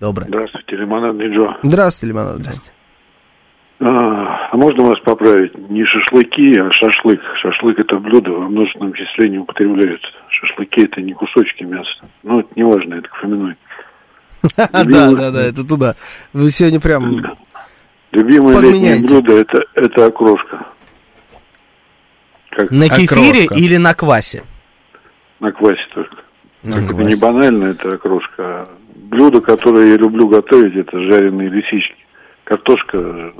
Доброе. Здравствуйте, Лимонадный Джо. Здравствуйте, Лимонад. А, а можно вас поправить? Не шашлыки, а шашлык. Шашлык это блюдо во множественном числении употребляются. Шашлыки это не кусочки мяса. Ну, это не важно, это к Фоминой. Да, да, да, это туда. Вы сегодня прям... Любимое летнее блюдо это, это окрошка. Как На кефире Окрошка. или на квасе? на квасе только. На Это квасе. не банально, это окрошка. а блюдо, которое я люблю готовить, это жареные лисички. Картошка,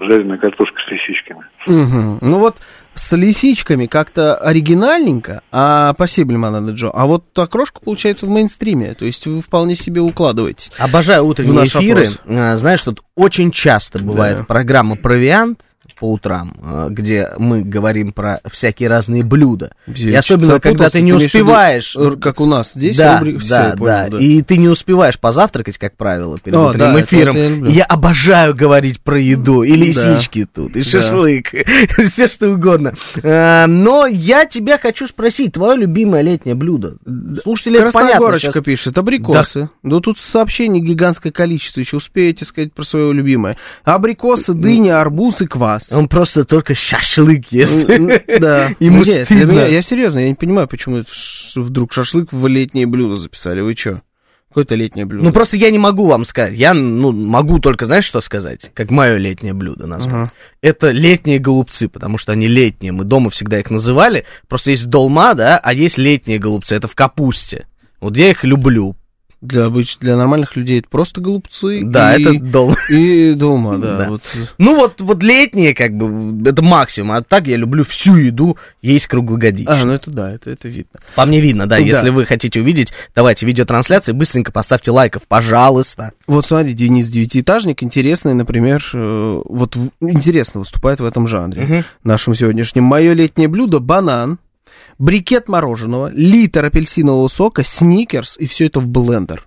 жареная картошка с лисичками. Мгм. Ну вот с лисичками как-то оригинальненько, а спасибо, Лимонад Джо. А вот окрошка получается в мейнстриме, то есть вы вполне себе укладываетесь. Обожаю утренние эфиры. опрос. А, Знаешь, тут очень часто бывает Да. программа «Провиант» по утрам, а, где мы говорим про всякие разные блюда. И особенно, когда ты не успеваешь... э, Как у нас здесь да, рубрика, всё, да, я понял, да. да. И ты не успеваешь позавтракать, как правило, перед О, утренним да, эфиром. я я обожаю говорить про еду, и лисички тут, и Да. шашлык, все что угодно. А, Но я тебя хочу спросить, твое любимое летнее блюдо? Слушатели, это понятно. Красногорочка щас- пишет, абрикосы. Да. тут сообщений гигантское количество, еще успеете сказать про свое любимое. Абрикосы, дыня, арбуз и квас. Он просто только шашлык ест. Да. Ему Нет, для стыдно. Я серьезно, я не понимаю, почему вдруг шашлык в летнее блюдо записали. Вы что? Какое-то летнее блюдо. Ну, просто я не могу вам сказать. Я, ну, могу только, знаешь, что сказать? Как мое летнее блюдо назвать. Ага. Это летние голубцы, потому что они летние. Мы дома всегда их называли. Просто есть долма, да, а есть летние голубцы. Это в капусте. Вот я их люблю. Для, обыч... для нормальных людей это просто голубцы. Да, и... это долма. И дома, да. Да. Вот. Ну, вот, вот летние, как бы, это максимум. А так я люблю всю еду есть круглогодично. А, ну это да, это, это видно. По мне видно, да. Да. Если вы хотите увидеть, давайте видеотрансляции, быстренько поставьте лайков, пожалуйста. Вот смотри, Денис Девятиэтажник, интересный, например, э, вот интересно выступает в этом жанре. Мгм. Нашим сегодняшним. Мое летнее блюдо банан, брикет мороженого, литр апельсинового сока, сникерс и все это в блендер.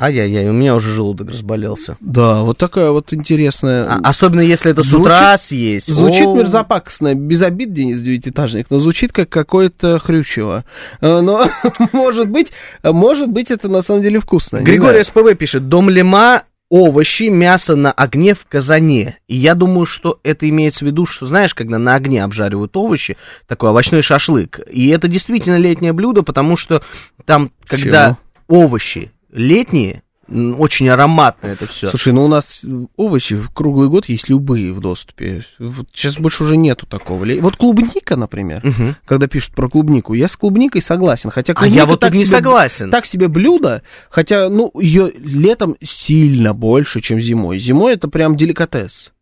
Ай-яй-яй, у меня уже желудок разболелся. Да, вот такая вот интересная. А- особенно если это с Звучит- утра съесть. Звучит О, мерзопакостно, без обид, Денис Девятиэтажник, но звучит как какое-то хрючево. Э, Но, может быть, может быть, это на самом деле вкусно. Григорий. СПВ пишет, дом лима, овощи, мясо на огне в казане. И я думаю, что это имеется в виду, что, знаешь, когда на огне обжаривают овощи, такой овощной шашлык. И это действительно летнее блюдо, потому что там, когда овощи летние, очень ароматно это все. Слушай, ну у нас овощи в круглый год есть любые в доступе. Вот сейчас больше уже нету такого. Вот клубника, например, когда пишут про клубнику, я с клубникой согласен. Хотя А я вот так не себе- согласен. Так себе блюдо, хотя, ну, ее летом сильно больше, чем зимой. Зимой это прям деликатес.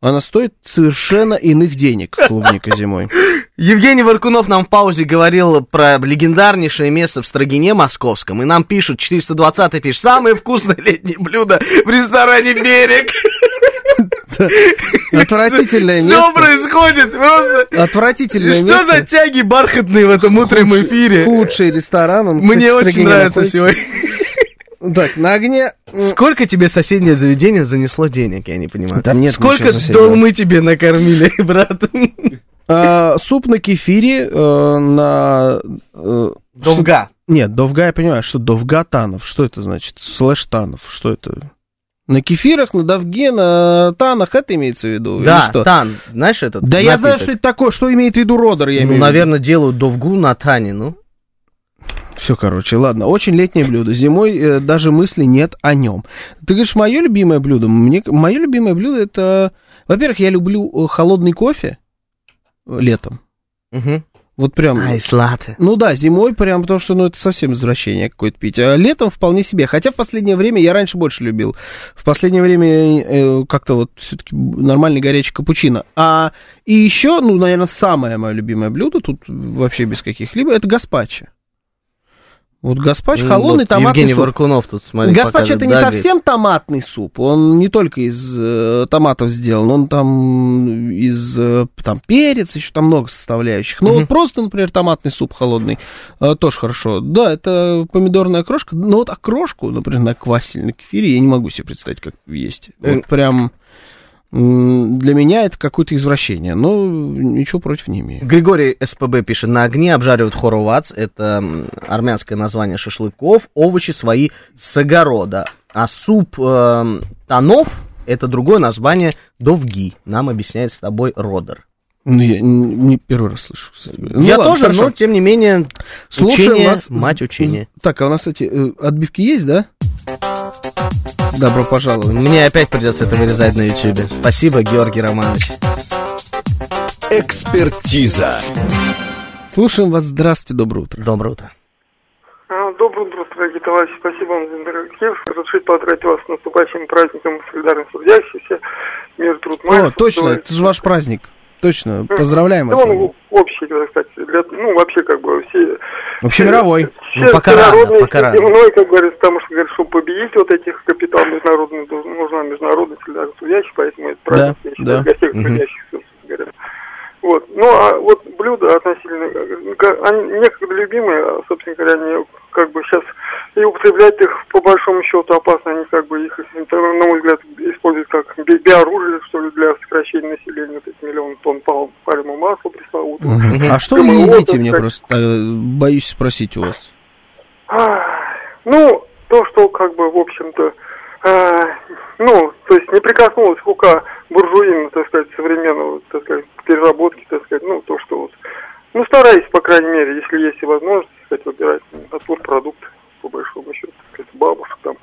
Она стоит совершенно иных денег, клубника зимой. Евгений Варкунов нам в паузе говорил про легендарнейшее место в Строгине московском, и нам пишут, 420 пишет, самое вкусное летнее блюдо в ресторане «Берег». Отвратительное Что место. происходит? Просто... Отвратительное Что место. за тяги бархатные в этом утреннем эфире? Худший ресторан. Он, Мне кстати, очень нравится находится. сегодня. Так, на огне... Сколько тебе соседнее заведение занесло денег, я не понимаю. Там нет Сколько долмы тебе накормили, брат? А, суп на кефире, э, на... э, Довга. Нет, довга, я понимаю, что довга танов. Что это значит? Слэш танов. Что это? На кефирах, на довге, на танах это имеется в виду? Да, что? тан. Знаешь этот Да я знаю, напиток? что это такое. Что имеет в виду Родер, я Ну, имею в виду. наверное, делают довгу на тане, ну. Все, короче, ладно. Очень летнее блюдо. Зимой э, даже мысли нет о нем. Ты говоришь, мое любимое блюдо. Мне, мое любимое блюдо это... Во-первых, я люблю э, холодный кофе летом. Мгм. Вот прям... Айс латте. Ну да, зимой прям, потому что, ну, это совсем извращение какое-то пить. А летом вполне себе. Хотя в последнее время, я раньше больше любил. В последнее время э, как-то вот все-таки нормальный горячий капучино. А и еще, ну, наверное, самое мое любимое блюдо, тут вообще без каких-либо, это гаспачо. Вот гаспачо, холодный Вот томатный Евгений суп. Варкунов тут, смотри, Гаспачо это не. Да, совсем томатный суп, он не только из э, томатов сделан, он там из э, там перец, еще там много составляющих. Ну Мгм. вот просто, например, томатный суп холодный э, тоже хорошо. Да, это помидорная крошка, но вот окрошку, например, на квасе или на кефире я не могу себе представить, как есть. Э. Вот прям м, для меня это какое-то извращение, но ничего против не имею. Григорий СПБ пишет, на огне обжаривают хоровац, это армянское название шашлыков, овощи свои с огорода. А суп эм, танов, это другое название довги, нам объясняет с тобой Родер. Ну, я не, не первый раз слышу. кстати. Ну, Я ладно, тоже, хорошо. но тем не менее, Слушаем учение, вас. мать учения. Так, а у нас эти э, отбивки есть, да? Добро пожаловать. Мне опять придется это вырезать на ютюбе. Спасибо, Георгий Романович. Экспертиза. Слушаем вас. Здравствуйте, доброе утро. Доброе утро. А, Доброе утро, дорогие товарищи. Спасибо вам за интерактив. Разрешите поздравить вас с наступающим праздником солидарности трудящихся. Мир, труд, О, точно, это же ваш праздник. Точно, поздравляем Да он общий, так сказать, для, ну, вообще, как бы, все... Общемировой. Ну, пока рано, пока рано. всеземной, как говорится, потому что, говорят, чтобы победить вот этих капитал международный, должен- нужна международная солидарность трудящих, поэтому это я считаю, да. для всех Мгм. трудящихся, собственно говоря. Вот. Ну, а вот блюда относительно, э, ка- они некогда любимые, а, собственно говоря, они как бы сейчас и употреблять их по большому счету опасно, они как бы их, это, на мой взгляд, используют как би- биоружие, что ли, для сокращения населения, вот эти миллионы тонн пал- пальмового масла пресловутого. Мгм. А что вы едите, мне так. просто э, боюсь спросить у вас. Ну, то, что как бы, в общем-то, а, ну, то есть не прикоснулась рука буржуина, так сказать, современного, так сказать, переработки, так сказать, ну, то, что вот, ну, стараюсь, по крайней мере, если есть и возможность, так сказать, выбирать от продукты, по большому счету, так сказать, бабушек там,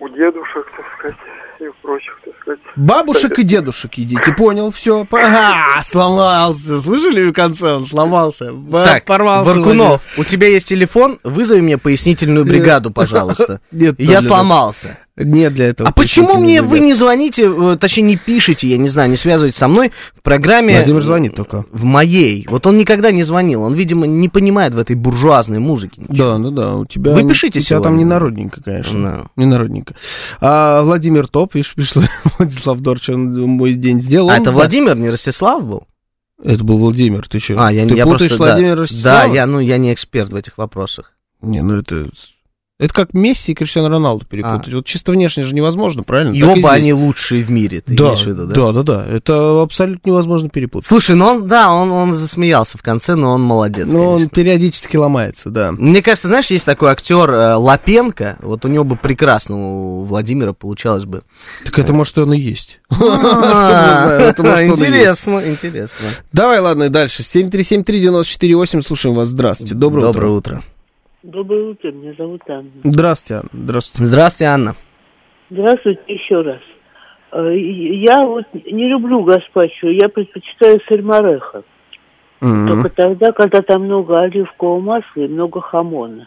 у дедушек, так сказать, и у прочих, так сказать. Бабушек и дедушек едите, понял, все. Ага, сломался. Слышали в конце, он сломался. Так, порвался. Варкунов, у тебя есть телефон? Вызови мне пояснительную бригаду, пожалуйста. Нет, Я сломался. Нет для этого. А почему мне вы не звоните, э, точнее не пишете, я не знаю, не связываайтесь со мной в программе... Владимир звонит только. В моей. Вот он никогда не звонил. Он, видимо, не понимает в этой буржуазной музыке. ничего. Да, ну да, у тебя... Вы пишите У тебя там не народненько, конечно. Да. Не народненько. А Владимир Топ, пришел Владислав Дорч, он мой день сделал. А это. Владимир, не Ростислав был? Это был Владимир, ты что? А, я, ты я путаешь просто... Владимира да, Ростислава? да, я, ну, я не эксперт в этих вопросах. Не, ну это... Это как Месси и Криштиану Роналду перепутать. Вот чисто внешне же невозможно, правильно? А. И Так оба здесь. они лучшие в мире, ты да, имеешь в виду, да? да, да, да. Это абсолютно невозможно перепутать. Слушай, ну он, да, он, он засмеялся в конце, но он молодец, Но он конечно. периодически ломается, да. Мне кажется, знаешь, есть такой актер э, Лапенко, вот у него бы прекрасно у Владимира получалось бы. Так это может он и есть. А, знаю, это может, он и есть. Интересно, интересно. Давай, ладно, дальше. 7373948, слушаем вас. Здравствуйте. Доброе, Доброе утро. Доброе утро, меня зовут Анна. Здравствуйте, Анна. Здравствуйте. Здравствуйте, Анна. Здравствуйте еще раз. Э, Я вот не люблю гаспачо, я предпочитаю сальмореха. Мгм. Только тогда, когда там много оливкового масла и много хамона.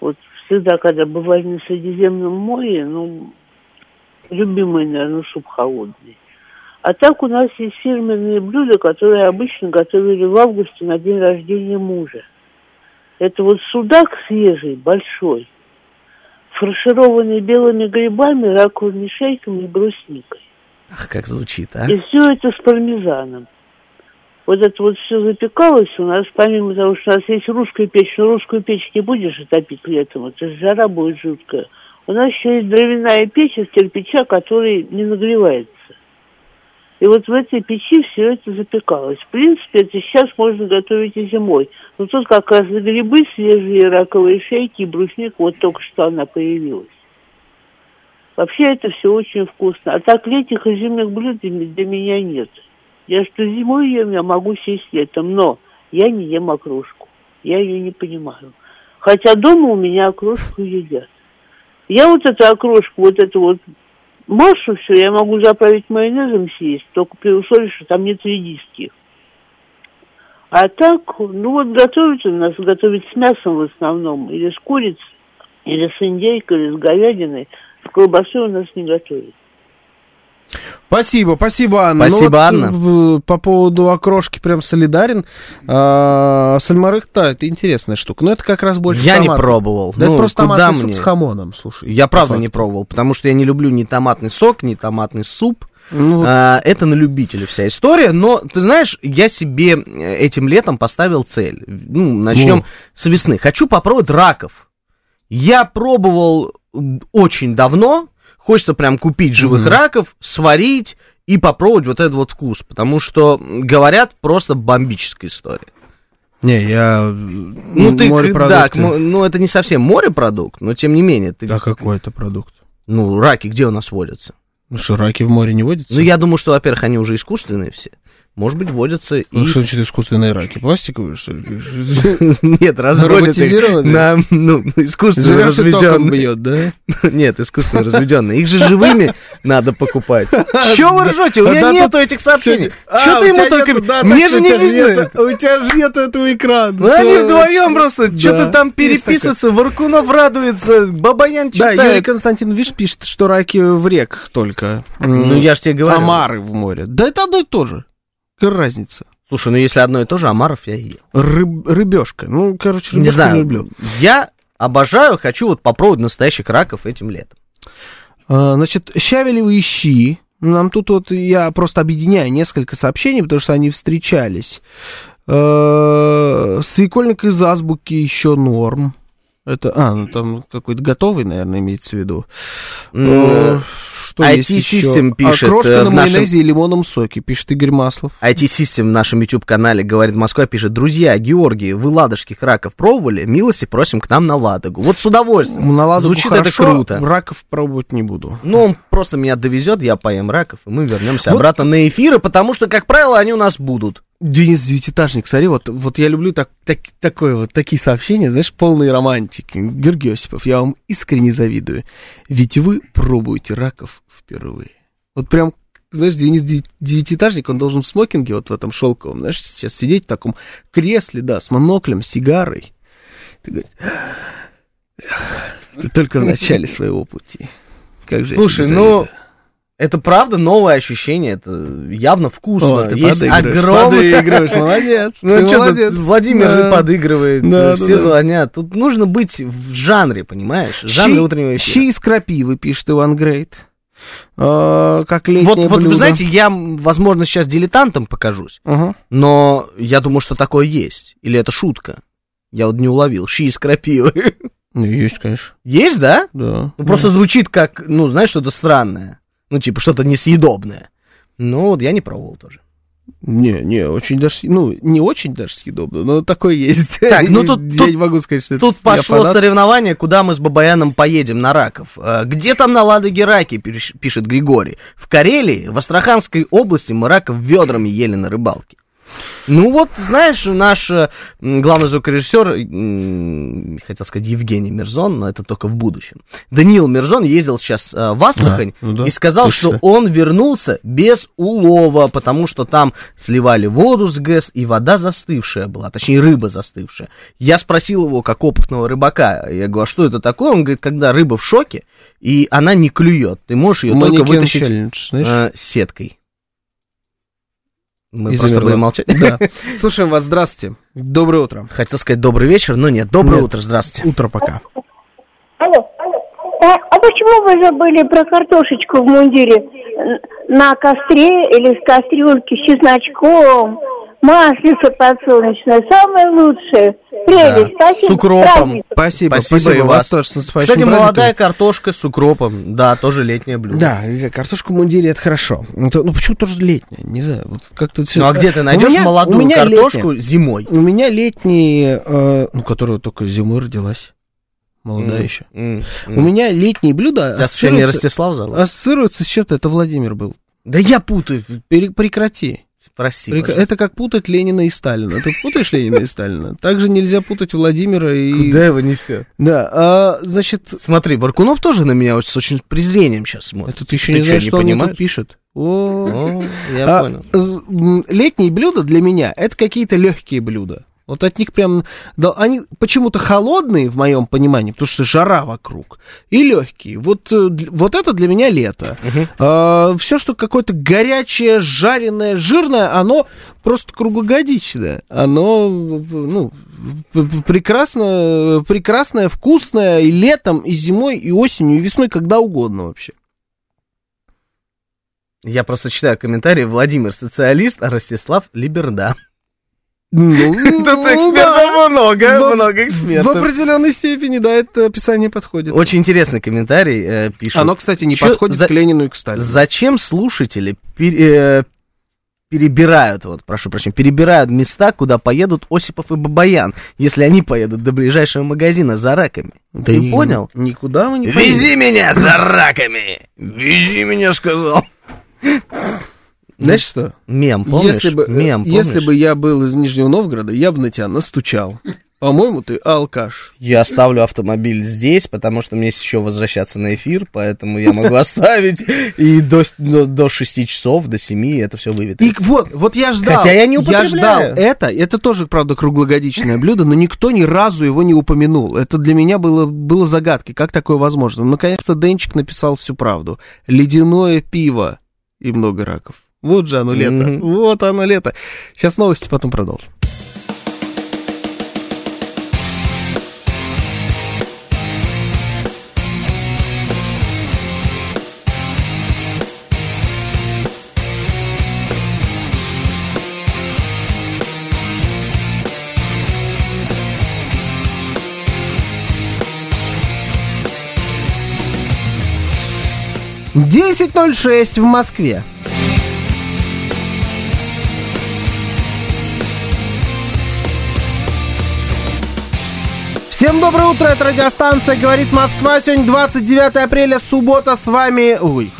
Вот всегда, когда бывали на Средиземном море, ну, любимый, наверное, суп холодный. А так у нас есть фирменные блюда, которые обычно готовили в августе на день рождения мужа. Это вот судак свежий, большой, фаршированный белыми грибами, раковыми шейками и брусникой. Ах, как звучит, а? И все это с пармезаном. вот это вот все запекалось у нас, помимо того, что у нас есть русская печь, но русскую печь не будешь топить этом, это жара будет жуткая. У нас еще есть дровяная печь из кирпича, который не нагревается. И вот в этой печи все это запекалось. В принципе, это сейчас можно готовить и зимой. Но тут как раз грибы свежие, раковые шейки и брусник, вот только что она появилась. Вообще это все очень вкусно. А так летних и зимних блюд для меня нет. Я что зимой ем, я могу сесть летом, но я не ем окрошку. Я ее не понимаю. Хотя дома у меня окрошку едят. Я вот эту окрошку, вот эту вот массу все, я могу заправить майонезом съесть, только при условии, что там нет редиски. А так, ну вот готовят у нас, готовят с мясом в основном, или с курицей, или с индейкой, или с говядиной. С колбасой у нас не готовят. Спасибо, спасибо, Анна. Спасибо, Ну вот, Анна. в- по поводу окрошки прям солидарен. А, сальмарых-то это интересная штука. Но это как раз больше Я не томат. пробовал. Да это Ну, просто куда томатный суп мне? с хамоном, слушай. Я правда не пробовал, потому что я не люблю ни томатный сок, ни томатный суп. Ну, А, это на любителя вся история, но ты знаешь, я себе э, этим летом поставил цель. Ну, начнем Ну. с весны. Хочу попробовать раков. Я пробовал очень давно. Хочется прям купить живых Мгм. раков, сварить и попробовать вот этот вот вкус, потому что говорят просто бомбическая история. Не, я... Ну ты, да, к мо- ну это не совсем морепродукт, но тем не менее, ты, А какой это продукт? ну раки где у нас водятся? Ну что, раки в море не водятся? Ну я думаю, что, во-первых, они уже искусственные все. Может быть, водятся и... Ну, что значит искусственные раки? Пластиковые, что ли? Нет, разводят их на ну, искусственно Живешь и током разведенные. бьет, да? Нет, искусственно разведенные. Их же живыми надо покупать. Чего вы ржете? У А меня нету этих сообщений. А, Что у ты ему только... Мне же не же видно. У тебя же нету этого экрана. Ну, они вдвоем просто что-то там переписываются, Варкунов радуется, Бабаян Да, Юрий читает. Константинович пишет, что раки в реках только. Ну, я ж тебе говорю. Омары в море. Да это одно и то же. Какая разница? Слушай, ну если одно и то же, Амаров я ел. Рыб, рыбешка. Ну, короче, Не рыбешку знаю, люблю. я обожаю, хочу вот попробовать настоящих раков этим летом. А, значит, щавелевые щи. Нам тут вот, я просто объединяю несколько сообщений, потому что они встречались. Э, Свекольник из азбуки еще норм. Это, а, ну там какой-то готовый, наверное, имеется в виду. Э, Что IT есть еще? System пишет, Окрошка э, на нашем- майонезе и лимонном соке, пишет Игорь Маслов. IT-систем в нашем YouTube-канале «Говорит Москва» пишет, друзья, Георгий, вы ладожских раков пробовали? Милости просим к нам на Ладогу. Вот с удовольствием. На Ладогу Звучит это хорошо, круто. Раков пробовать не буду. Ну, он просто меня довезет, я поем раков, и мы вернемся Вот- обратно на эфиры, потому что, как правило, они у нас будут. Денис Девятиэтажник, смотри, вот, вот я люблю так, так, такое вот, такие сообщения, знаешь, полные романтики. Георгий Осипов, я вам искренне завидую. Ведь вы пробуете раков впервые. Вот прям, знаешь, Денис Девятиэтажник, он должен в смокинге вот в этом шелковом, знаешь, сейчас сидеть в таком кресле, да, с моноклем, с сигарой. Ты говоришь, ты только в начале своего пути. Как же я Слушай, ну. Это правда новое ощущение, это явно вкусно. О, ты Есть подыгрываешь, огромное... подыгрываешь, молодец, Ну, ты что молодец. Владимир Да. подыгрывает, Да, все да, да. звонят. Тут нужно быть в жанре, понимаешь? Щи- утреннего эфира. Щи из крапивы, пишет Иван Грейт. А, как летнее Вот, вот блюдо. вы знаете, я, возможно, сейчас дилетантом покажусь, Ага. но я думаю, что такое есть. Или это шутка? Я вот не уловил. Щи из крапивы. Ну, есть, конечно, Есть, да? да. Ну, просто звучит как, ну, знаешь, что-то странное. Ну, типа, что-то несъедобное. Ну, вот я не пробовал тоже. Не, не, очень даже, ну, не очень даже съедобно, но такое есть. Так, ну, тут- Я тут- не могу сказать, что Тут это пошло фанат. соревнование, куда мы с Бабаяном поедем на раков. А, Где там на Ладоге раки, пиш- пишет Григорий. В Карелии, в Астраханской области мы раков ведрами ели на рыбалке. Ну вот, знаешь, наш э, главный звукорежиссер, м, хотел сказать Евгений Мирзон, но это только в будущем. Даниил Мирзон ездил сейчас э, в Астрахань А, ну да, и сказал, слышишь, что он вернулся без улова, потому что там сливали воду с ГЭС, и вода застывшая была, точнее рыба застывшая. Я спросил его, как опытного рыбака, я говорю, а что это такое? Он говорит, когда рыба в шоке, и она не клюет, ты можешь ее только вытащить челлендж, знаешь? э, сеткой. Мы И просто будем молчать. Да. Слушаем вас, здравствуйте. Доброе утро. Хотел сказать добрый вечер, но нет, доброе Нет. утро, здравствуйте. Утро пока. Алло. А, а почему вы забыли про картошечку в мундире? На костре или с кастрюльки с чесночком, Маслица подсолнечное, самое лучшее. Прелесть, спасибо. С укропом. Спасибо, Спасибо, спасибо, и вас вас. тоже с наступающим Кстати, праздником. молодая картошка с укропом. Да, тоже летнее блюдо. Да, картошка в мундире это хорошо. Это- ну почему тоже летняя? Не знаю, вот как-то все. Ну а где ты найдешь молодую картошку зимой? У меня летние, э, ну которая только зимой родилась, молодая М, еще. м, м. У меня летние блюда случайно не ассоциируются, Ростислав зовут? ассоциируются с чем-то. Это Владимир был. Да я путаю. Пере- прекрати. Прости, Прек- пожалуйста. Это как путать Ленина и Сталина. Ты путаешь Ленина и Сталина? Также нельзя путать Владимира и... Куда его несет? Да, а, значит, Смотри, Баркунов тоже на меня с очень презрением сейчас смотрит. это ты еще Ты не знаешь, не что он понимаешь? тут пишет. О, я А, понял. Летние блюда для меня это какие-то легкие блюда. Вот от них прям, да, они почему-то холодные в моем понимании, потому что жара вокруг, и легкие. Вот, э, вот это для меня лето. все, что какое-то горячее, жареное, жирное, оно просто круглогодичное. Оно, ну, прекрасно, прекрасное, вкусное и летом, и зимой, и осенью, и весной, когда угодно вообще. Я просто читаю комментарии. Владимир социалист, а Ростислав либерда. Ну, Тут да. экспертов много, В- много В экспертов. определенной степени, да, это описание подходит. Очень интересный комментарий э, пишут. Оно, кстати, не подходит за- к Ленину и к Сталину. Зачем слушатели э, перебирают, вот, прошу прощения, перебирают места, куда поедут Осипов и Бабаян, если они поедут до ближайшего магазина за раками? Да Ты и понял? Никуда мы не Вези меня за раками! Вези меня, сказал. Знаешь что? Мем, помнишь? Если бы, э, Мем, если помнишь? бы я был из Нижнего Новгорода, я бы на тебя настучал. По-моему, ты алкаш. Я оставлю автомобиль здесь, потому что мне еще возвращаться на эфир, поэтому я могу оставить и до, до, до 6 часов, до 7 это все И выветрится. вот, вот я ждал. Хотя я не Я употребляю. ждал это. Это тоже, правда, круглогодичное блюдо, но никто ни разу его не упомянул. Это для меня было, было загадкой, как такое возможно. Наконец-то Денчик написал всю правду. Ледяное пиво и много раков. Вот же оно лето. Мгм. Вот оно лето. Сейчас новости, потом продолжим. Десять ноль шесть в Москве. Всем доброе утро, это радиостанция «Говорит Москва». Сегодня 29 апреля, суббота, с вами... Ой,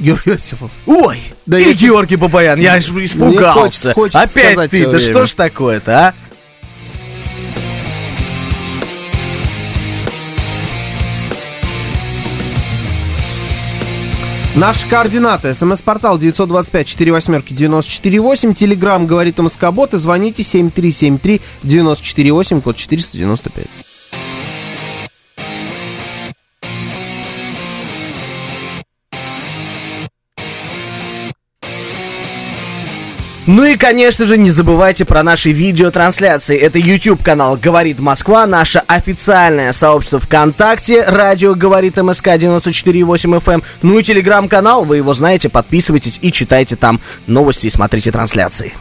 Георгий Осипов. Ой, Да и я- Георгий Бабаян, я ж Мне испугался. хочется- хочется Опять ты, да время. что ж такое-то, а? Наши координаты. СМС-портал 925-48-94-8. Телеграмм «Говорит МСК-бот» и звоните 7373-94-8, код 495. Ну и, конечно же, не забывайте про наши видеотрансляции. Это YouTube-канал «Говорит Москва», наше официальное сообщество ВКонтакте, радио «Говорит МСК» 94,8 FM, ну и Телеграм-канал, вы его знаете, подписывайтесь и читайте там новости и смотрите трансляции.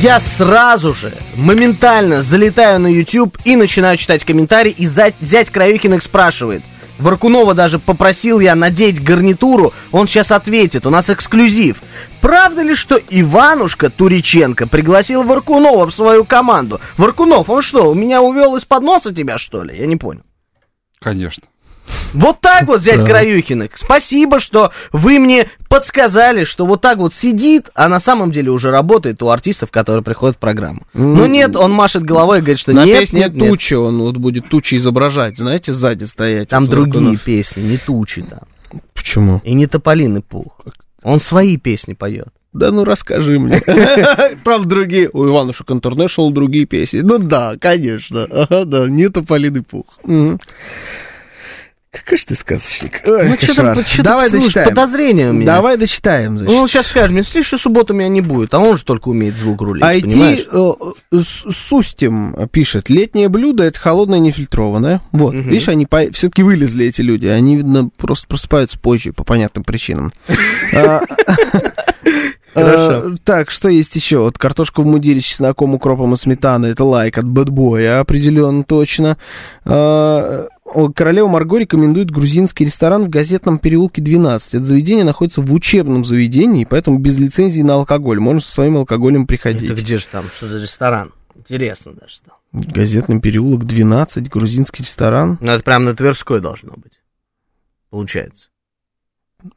Я сразу же, моментально залетаю на YouTube и начинаю читать комментарии, и за- зять Краюхиных спрашивает. Варкунова даже попросил я надеть гарнитуру, он сейчас ответит, у нас эксклюзив. Правда ли, что Иванушка Туриченко пригласил Варкунова в свою команду? Варкунов, он что, у меня увел из-под носа тебя, что ли? Я не понял. Конечно. Вот так вот взять Да. Краюхиных. Спасибо, что вы мне подсказали, что вот так вот сидит, а на самом деле уже работает у артистов, которые приходят в программу. Но нет, он машет головой и говорит, что На нет, песне нет, нет. «Туча» он вот будет тучи изображать, знаете, сзади стоять. Там вот другие Варкунов. песни, не тучи там. Почему? И не тополиный пух. Он свои песни поет. Да ну расскажи мне. Там другие, у Иванушек Интернешнл другие песни. Ну да, конечно. Ага, да, не тополиный пух. Какой же ты сказочник. Ой, Ну, что кошмар. там, что Давай слушай, дочитаем. подозрение у меня. Давай дочитаем, значит. Ну, он сейчас скажет, мне в следующую субботу меня не будет, а он же только умеет звук рулить, IT понимаешь? э, с- Сустим пишет, летнее блюдо это холодное нефильтрованное. Вот, Мгм. видишь, они все-таки вылезли, эти люди. Они, видно, просто просыпаются позже по понятным причинам. А, Хорошо. э, Так, что есть еще? Вот картошка в мундире с чесноком, укропом и сметаной. Это лайк от бэтбоя, определенно точно. А, о, Королева Марго рекомендует грузинский ресторан в газетном переулке 12. Это заведение находится в учебном заведении, поэтому без лицензии на алкоголь. Можно со своим алкоголем приходить. Это где же там, что за ресторан? Интересно даже стало. Газетный переулок 12, грузинский ресторан. Ну, это прям на Тверской должно быть. Получается.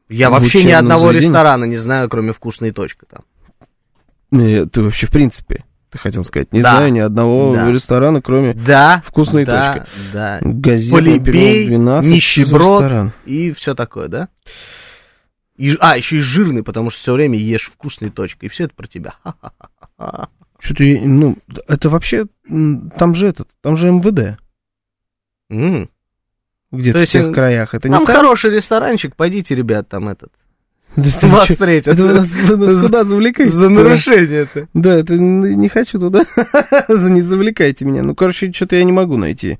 Я вообще ни одного заведении? ресторана не знаю, кроме вкусной точки там. Э, Ты вообще, в принципе, ты хотел сказать, не Да. знаю ни одного Да. ресторана, кроме Да. вкусной да, точки. Да. Газетный переулок Полибей, 12, нищеброд ресторан. и все такое, да? И, а, еще и жирный, потому что все время ешь вкусной точкой. И все это про тебя. Что-то, ну, это вообще, там же этот, там же МВД, М. где-то То в есть, тех э, краях. Это не Там так? хороший ресторанчик, пойдите, ребят, там этот. Да Вас чё? встретят. Это вы нас, вы нас куда завлекаете? За нарушение это. Да, это не хочу туда. Не завлекайте меня. Ну, короче, что-то я не могу найти.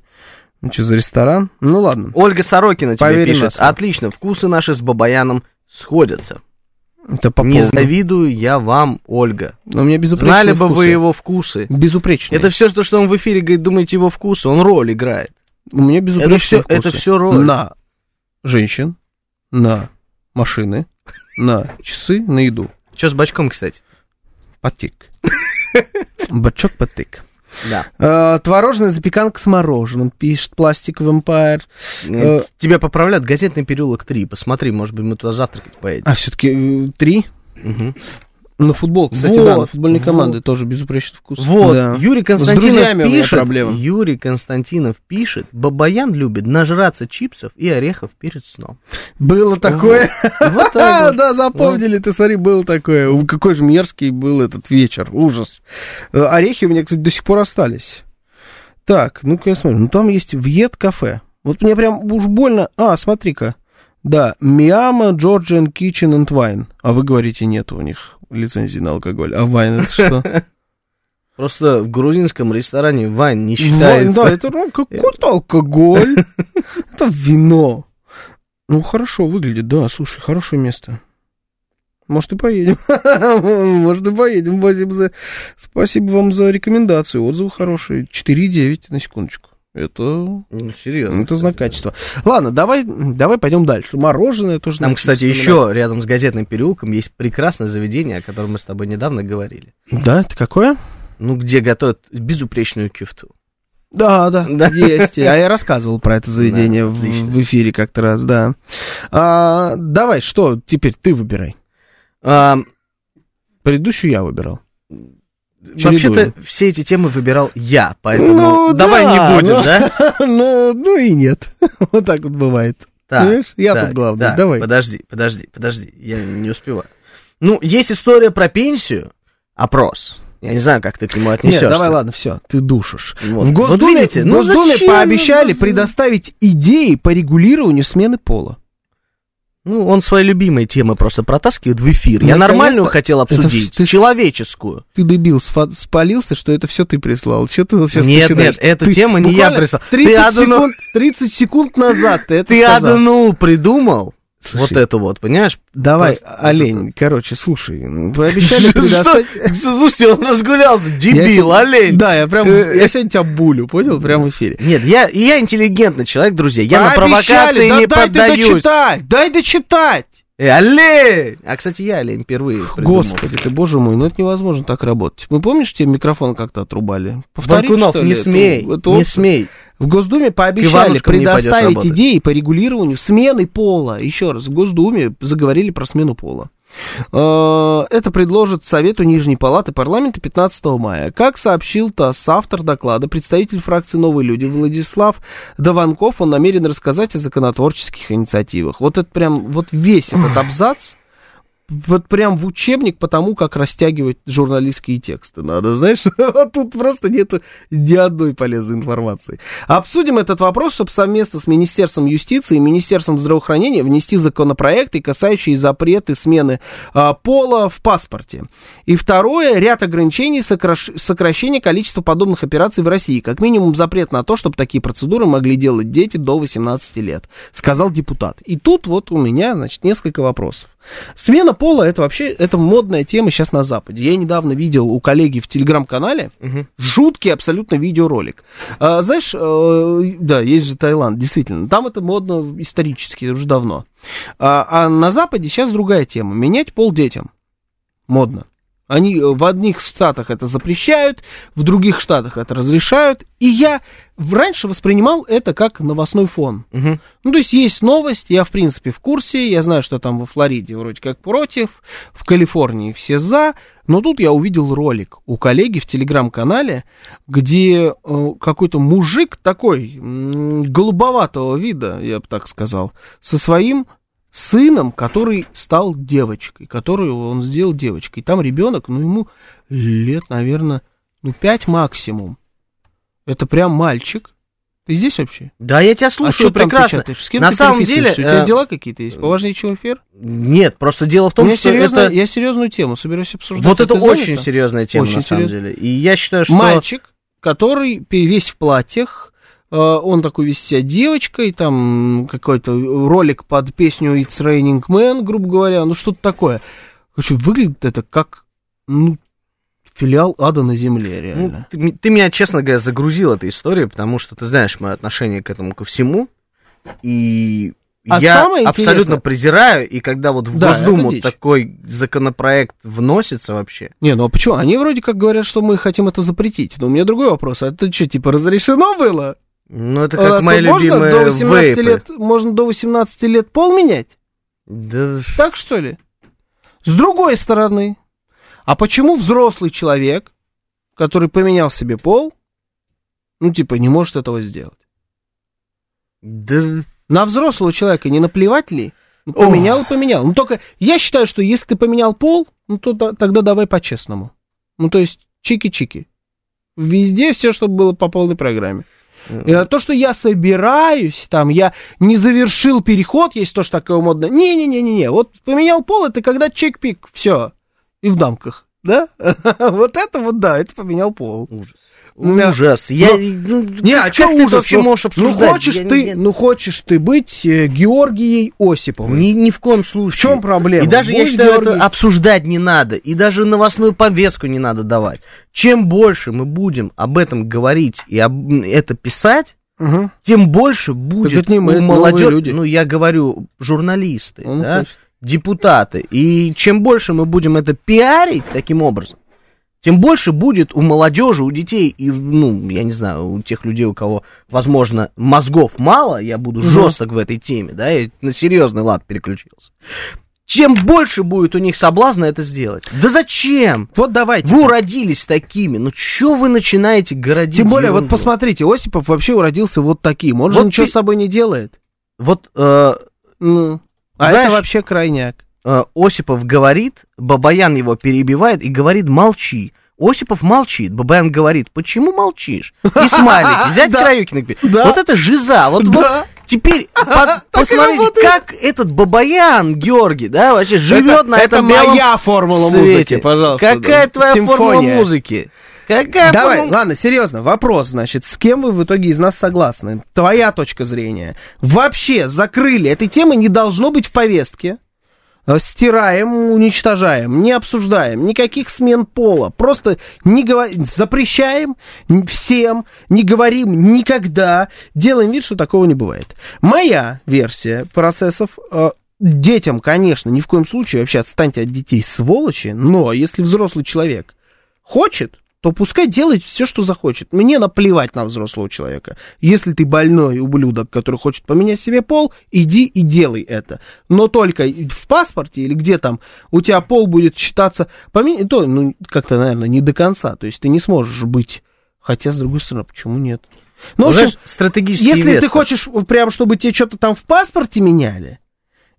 Ну, что за ресторан? Ну, ладно. Ольга Сорокина тебе Поверим на пишет. Отлично, вкусы наши с Бабаяном сходятся. Это по Не завидую я вам, Ольга. Но у меня безупречные Знали бы вы его вкусы. Безупречные. Это все, что, что он в эфире говорит, думаете, его вкусы, он роль играет. У меня безупречные всё- вкусы. это всё роль. На женщин, на машины, на часы, на еду. Что с бачком, кстати? Потик. Бачок потик. Да. Э, Творожная запеканка с мороженым, пишет Пластик Vampire. Э, Тебя поправляют газетный переулок 3. Посмотри, может быть, мы туда завтракать поедем. А, все-таки три? Мгм. На футбол, кстати, Вот, да, на футбольной вот. команды тоже безупречный вкус. Вот, Да. Юрий С Константинов друзьями у меня пишет. Юрий Константинов пишет, Бабаян любит нажраться чипсов и орехов перед сном. Было такое. Вот так А, вот. да, запомнили, ты смотри, было такое. Какой же мерзкий был этот вечер, ужас. Э, Орехи у меня, кстати, до сих пор остались. Так, ну-ка я смотрю. Ну, там есть Вьет кафе. Вот мне прям уж больно... А, смотри-ка. Да, Миама, Georgian Kitchen and Wine. А вы говорите, нет у них лицензии на алкоголь. А вайн это что? Просто в грузинском ресторане вайн не Вайн, считается. да, это ну, какой-то алкоголь. Это вино. Ну, хорошо выглядит, да, слушай, хорошее место. Может, и поедем. Может, и поедем. Спасибо, за... Спасибо вам за рекомендацию. Отзывы хорошие. 4,9 на секундочку. Это, Ну, серьезно. это знак качества. Ладно, давай, давай пойдем дальше. Мороженое тоже Там, кстати, вспоминать. еще рядом с газетным переулком есть прекрасное заведение, о котором мы с тобой недавно говорили. Да, это какое? Ну, где готовят безупречную кефту. Да, да, Да. есть. А я рассказывал про это заведение Да, в, в эфире как-то раз, да. А, давай, что теперь ты выбирай. А, Предыдущую я выбирал. Вообще-то все эти темы выбирал я, поэтому Ну, давай да, не будем, ну, да? Ну, ну и нет. Вот так вот бывает. Так, Понимаешь? Я так, тут главный. так, Давай. Подожди, подожди, подожди, я не успеваю. Ну, есть история про пенсию, опрос. Я не знаю, как ты к нему отнесешься. Нет, давай, ладно, все, ты душишь. Вот. В Госдуме, Вот видите, в ну Госдуме зачем? пообещали предоставить идеи по регулированию смены пола. Ну, он свои любимые темы просто протаскивает в эфир. Я нормальную хотел обсудить, ты человеческую. Ты дебил, спалился, что это все ты прислал. Что ты сейчас Нет, начинаешь? нет, эту Ты тему не я прислал. 30 Ты одну- секунд, 30 секунд назад ты это Ты сказал. одну придумал, вот Слушай, эту вот, понимаешь? Давай, Просто- олень, короче, слушай, ну, пообещали предоставить... Слушайте, он разгулялся, дебил, олень. Да, я прям, Э, я сегодня тебя булю, понял, прям в эфире. Нет, я, я интеллигентный человек, друзья. Я на провокации не дай поддаюсь. дочитать, дай дочитать. Э, олень! А, кстати, я олень впервые придумал. Господи ты, боже мой, ну это невозможно так работать. Мы помнишь, тебе микрофон как-то отрубали? Повтори, ли, не эту- смей, эту не смей. В Госдуме пообещали предоставить идеи по регулированию смены пола. Еще раз, в Госдуме заговорили про смену пола. Э, Это предложит Совету Нижней Палаты парламента 15 мая. Как сообщил ТАСС, автор доклада, представитель фракции «Новые люди» Владислав Даванков, он намерен рассказать о законотворческих инициативах. Вот это прям, вот весь этот абзац, вот прям в учебник по тому, как растягивать журналистские тексты надо, знаешь, тут просто нету ни одной полезной информации. Обсудим этот вопрос, чтобы совместно с Министерством юстиции и Министерством здравоохранения внести законопроекты, касающие запреты смены а, пола в паспорте. И второе, ряд ограничений сокращ- сокращения количества подобных операций в России. Как минимум запрет на то, чтобы такие процедуры могли делать дети до 18 лет, сказал депутат. И тут вот у меня, значит, несколько вопросов. Смена пола это вообще это модная тема сейчас на Западе. Я недавно видел у коллеги в телеграм-канале жуткий абсолютно видеоролик. А, знаешь, э, да, есть же Таиланд, действительно. Там это модно исторически уже давно. А, а на Западе сейчас другая тема. Менять пол детям. Модно. Они э, в одних штатах это запрещают, в других штатах это разрешают. И я раньше воспринимал это как новостной фон. Ну, то есть есть новость, я, в принципе, в курсе, я знаю, что там во Флориде вроде как против, в Калифорнии все за, но тут я увидел ролик у коллеги в телеграм-канале, где э, какой-то мужик такой, голубоватого вида, я бы так сказал, со своим сыном, который стал девочкой, которую он сделал девочкой. Там ребенок, ну, ему лет, наверное, ну, пять максимум. Это прям мальчик. Ты здесь вообще? Да, я тебя А слушаю что там прекрасно. печатаешь? С кем На ты самом деле... У тебя э, дела какие-то есть? Поважнее, чем эфир? Нет, просто дело в том, меня что серьезно- это... Я серьезную тему собираюсь обсуждать. Вот А это очень занята? серьезная тема, Очень на самом деле. И я считаю, что... Мальчик, который весь в платьях, он такой весь себя девочкой, там какой-то ролик под песню It's Raining Man, грубо говоря, ну что-то такое. Короче, выглядит это как, ну, филиал ада на земле, Ну, реально. ты, м- ты меня, честно говоря, загрузил этой историей, потому что ты знаешь мое отношение к этому ко всему. И А я абсолютно презираю, и когда вот в Да, Госдуму такой законопроект вносится вообще. Не, ну а почему? Они вроде как говорят, что мы хотим это запретить. Но у меня другой вопрос. А это что, типа, разрешено было? Ну, это У как мои можно любимые до 18 вейпы. лет, можно до 18 лет пол менять? Да, Так что ли? С другой стороны, а почему взрослый человек, который поменял себе пол, ну, типа, не может этого сделать? да, На взрослого человека не наплевать ли? Ну, поменял и поменял. Ну, только я считаю, что если ты поменял пол, ну, то да- тогда давай по-честному. Ну, то есть, чики-чики. Везде все, чтобы было по полной программе. То, что я собираюсь, там, я не завершил переход, есть тоже такое модное. Не-не-не-не-не, вот поменял пол, это когда чек-пик, все, и в дамках, да? Вот это вот, да, это поменял пол. ужас. Да. Ужас. Я, ну, Не, а как что ты ужас? вообще Ну, можешь ну, обсуждать? хочешь Я ты, не- ну, хочешь ты быть э, Георгией Осиповой. Ни, ни в коем случае. В чем проблема? И даже, я Будь считаю, Георгий. это обсуждать не надо. И даже новостную повестку не надо давать. Чем больше мы будем об этом говорить и об, это писать, Мгм. тем больше будет это не мы, у молодежи, люди. ну я говорю, журналисты, Ну, да, депутаты. И чем больше мы будем это пиарить таким образом, тем больше будет у молодежи, у детей и, ну, я не знаю, у тех людей, у кого, возможно, мозгов мало, я буду жесток в этой теме, да, я на серьезный лад переключился. Чем больше будет у них соблазна это сделать. Да зачем? Вот давайте. Вы уродились такими, ну что вы начинаете городить Тем более, вот ерунду? посмотрите, Осипов вообще уродился вот таким. Он же Вот ничего ты- с собой не делает. Вот э, Ну, а Знаешь- это вообще крайняк. Э, Осипов говорит, Бабаян его перебивает и говорит молчи. Осипов молчит, Бабаян говорит, почему молчишь? И смайлик, взять. Краюкина. Вот это жиза, вот, вот теперь по- посмотрите, как этот Бабаян, Георгий, да, вообще живет на это этом белом моя формула свете. музыки, пожалуйста. Какая да. твоя формула музыки? Какая Давай, формула- ладно, серьезно, вопрос, значит, с кем вы в итоге из нас согласны? Твоя точка зрения. Вообще закрыли, этой темы не должно быть в повестке. Стираем, уничтожаем, не обсуждаем, никаких смен пола. Просто не говор... запрещаем всем, не говорим никогда, делаем вид, что такого не бывает. Моя версия процессов э, детям, конечно, ни в коем случае вообще отстаньте от детей, сволочи, но если взрослый человек хочет, то пускай делает все, что захочет. Мне наплевать на взрослого человека. Если ты больной ублюдок, который хочет поменять себе пол, иди и делай это. Но только в паспорте или где там у тебя пол будет считаться... Помен... То, ну, как-то, наверное, не до конца. То есть ты не сможешь быть... Хотя, с другой стороны, почему нет? Ну, в общем, Знаешь, стратегический если ты инвестор. хочешь прям, чтобы тебе что-то там в паспорте меняли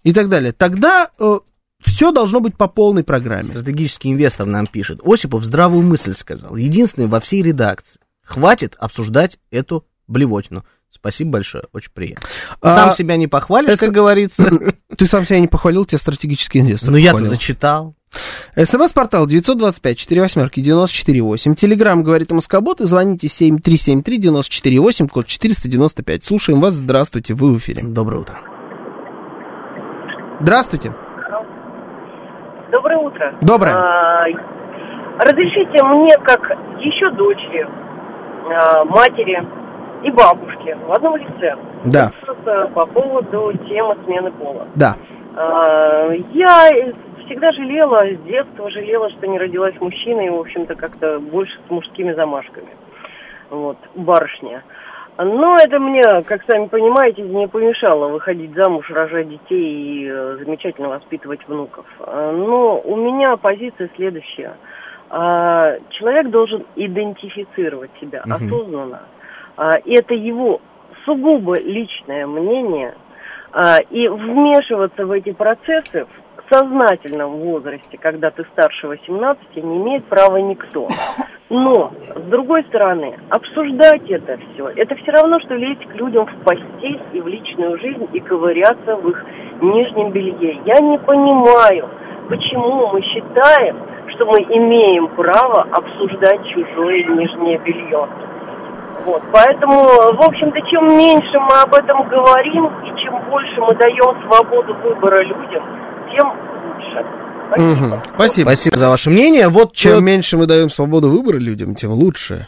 и так далее, тогда э, все должно быть по полной программе. Стратегический инвестор нам пишет. Осипов здравую мысль сказал. Единственный во всей редакции. Хватит обсуждать эту блевотину. Спасибо большое, очень приятно. А, Сам себя не похвалишь, это- как говорится. Ты сам себя не похвалил, тебя стратегический инвестор Но я-то зачитал. СМС-портал 925 48 948. Телеграмм говорит Москобот и звоните 7373 948, код 495. Слушаем вас. Здравствуйте, вы в эфире. Доброе утро. Здравствуйте. Доброе утро. Доброе. А, разрешите мне, как еще дочери, а, матери и бабушке в одном лице Да, по поводу темы смены пола. да. А, я всегда жалела, с детства жалела, что не родилась мужчиной, в общем-то, как-то больше с мужскими замашками. Вот, барышня. Но это мне, как сами понимаете, не помешало выходить замуж, рожать детей и э, замечательно воспитывать внуков. А, Но у меня позиция следующая. А, Человек должен идентифицировать себя Мгм. осознанно. А, И это его сугубо личное мнение. А, И вмешиваться в эти процессы сознательном возрасте, когда ты старше 18, не имеет права никто. Но, с другой стороны, обсуждать это все, это все равно, что лезть к людям в постель и в личную жизнь и ковыряться в их нижнем белье. Я не понимаю, почему мы считаем, что мы имеем право обсуждать чужое нижнее белье. Вот, поэтому, в общем-то, чем меньше мы об этом говорим и чем больше мы даем свободу выбора людям, тем лучше. Мгм. Спасибо. Спасибо за ваше мнение. Вот Чем э, меньше мы даем свободу выбора людям, тем лучше.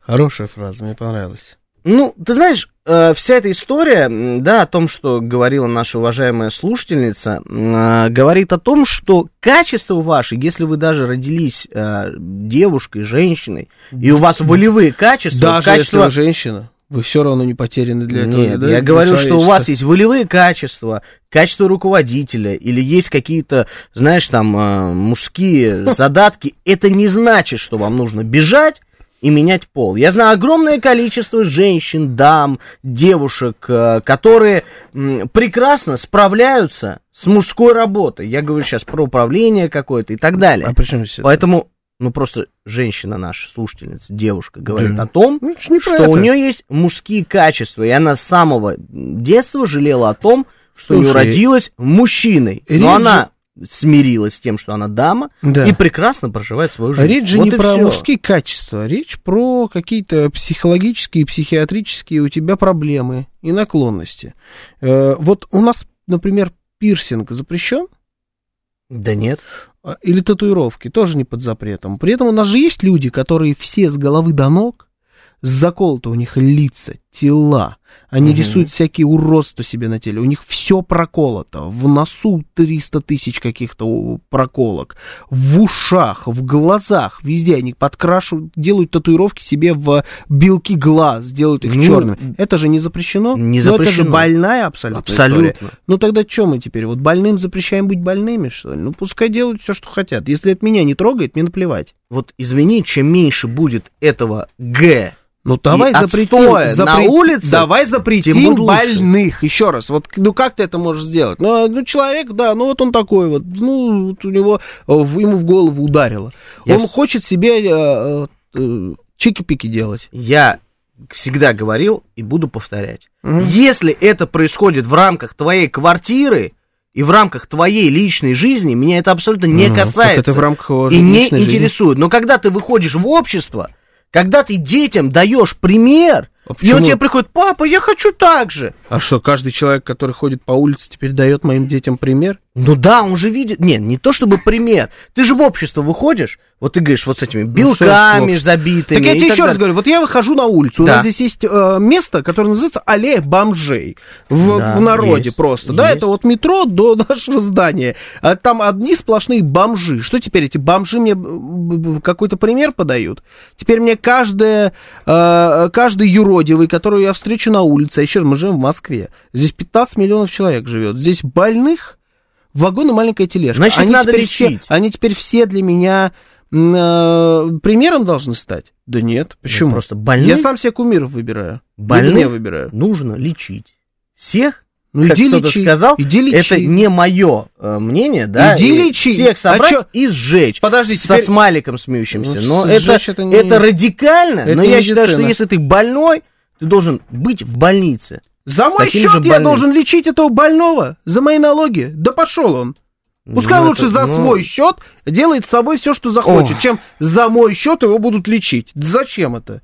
Хорошая фраза, мне понравилась. Ну, ты знаешь, э, вся эта история, да, о том, что говорила наша уважаемая слушательница, э, говорит о том, что качество ваше, если вы даже родились э, девушкой, женщиной, и у вас волевые качества, Даже качества... если вы женщина, вы все равно не потеряны для этого. Нет, да, я говорю, что у вас есть волевые качества, качество руководителя, или есть какие-то, знаешь, там, э, мужские задатки. Это не значит, что вам нужно бежать и менять пол. Я знаю огромное количество женщин, дам, девушек, э, которые прекрасно справляются с мужской работой. Я говорю сейчас про управление какое-то и так далее. А чем здесь это? Поэтому, ну просто женщина наша, слушательница, девушка, говорит Да. о том, Ну, это что у это. нее есть мужские качества, и она с самого детства жалела о том, что у нее Слушай, родилась мужчиной. речь Но же- она смирилась с тем, что она дама, Да. и прекрасно проживает свою жизнь. Речь же Вот не про всё. мужские качества, речь про какие-то психологические, психиатрические у тебя проблемы и наклонности. Э, вот у нас, например, пирсинг запрещен? Да нет. А, Или татуировки, тоже не под запретом. При этом у нас же есть люди, которые все с головы до ног, заколоты у них лица, тела. Они Мгм. рисуют всякие уродства себе на теле. У них все проколото. В носу 300 тысяч каких-то проколок. В ушах, в глазах, везде. Они подкрашивают, делают татуировки себе в белки глаз, делают их Ну, черными. Это же не запрещено? не Ну, это же запрещено. больная абсолютно Абсолютно. история. Ну тогда что мы теперь? Вот больным запрещаем быть больными, что ли? Ну пускай делают все, что хотят. Если это меня не трогает, мне наплевать. Вот извини, чем меньше будет этого Г, Ну давай запретим, отстоя на запрет- улице, давай запретим больных. Еще раз, вот ну как ты это можешь сделать? Ну, ну, человек, да, ну вот он такой вот, ну вот у него э, в- ему в голову ударило. Я он хочет себе э, э, чики-пики делать. я всегда говорил и буду повторять. Мгм. Если это происходит в рамках твоей квартиры и в рамках твоей личной жизни, меня это абсолютно не касается. это в рамках и не жизни. интересует. Но когда ты выходишь в общество, когда ты детям даешь пример, и он тебе приходит, папа, я хочу так же. А что, каждый человек, который ходит по улице, теперь дает моим детям пример? Ну да, он же видит. Нет, не то чтобы пример. Ты же в общество выходишь, вот ты говоришь, вот с этими Ну, белками общество? забитыми. Так я тебе еще раз говорю, вот я выхожу на улицу, у Да. нас здесь есть э, место, которое называется аллея бомжей в, Да, в народе есть, просто, да, есть. это вот метро до нашего здания, а там одни сплошные бомжи. Что теперь эти бомжи мне какой-то пример подают? Теперь мне каждая, э, каждый юродивый, которого я встречу на улице, а еще раз, мы живем в Москве, здесь 15 миллионов человек живет, здесь больных вагон и маленькая тележка. Значит, их надо теперь все- лечить. они теперь все для меня э, примером должны стать? Да нет, почему? просто больных- Я сам себе кумиров выбираю. Больных выбираю. нужно лечить. Всех Ну, как иди кто-то лечи, сказал, иди лечи. это не мое э, мнение, да? Иди и лечи. Всех собрать А чё- и сжечь. Подожди, со теперь- смайликом смеющимся. Ну, но это, это не- это радикально, это но я считаю, что медицина. если ты больной, ты должен быть в больнице. За мой счет я больным. должен лечить этого больного? За мои налоги? Да пошел он. Пускай Ну, лучше это- за ну, свой счет делает с собой все, что захочет, Ох. чем за мой счет его будут лечить. Да Зачем это?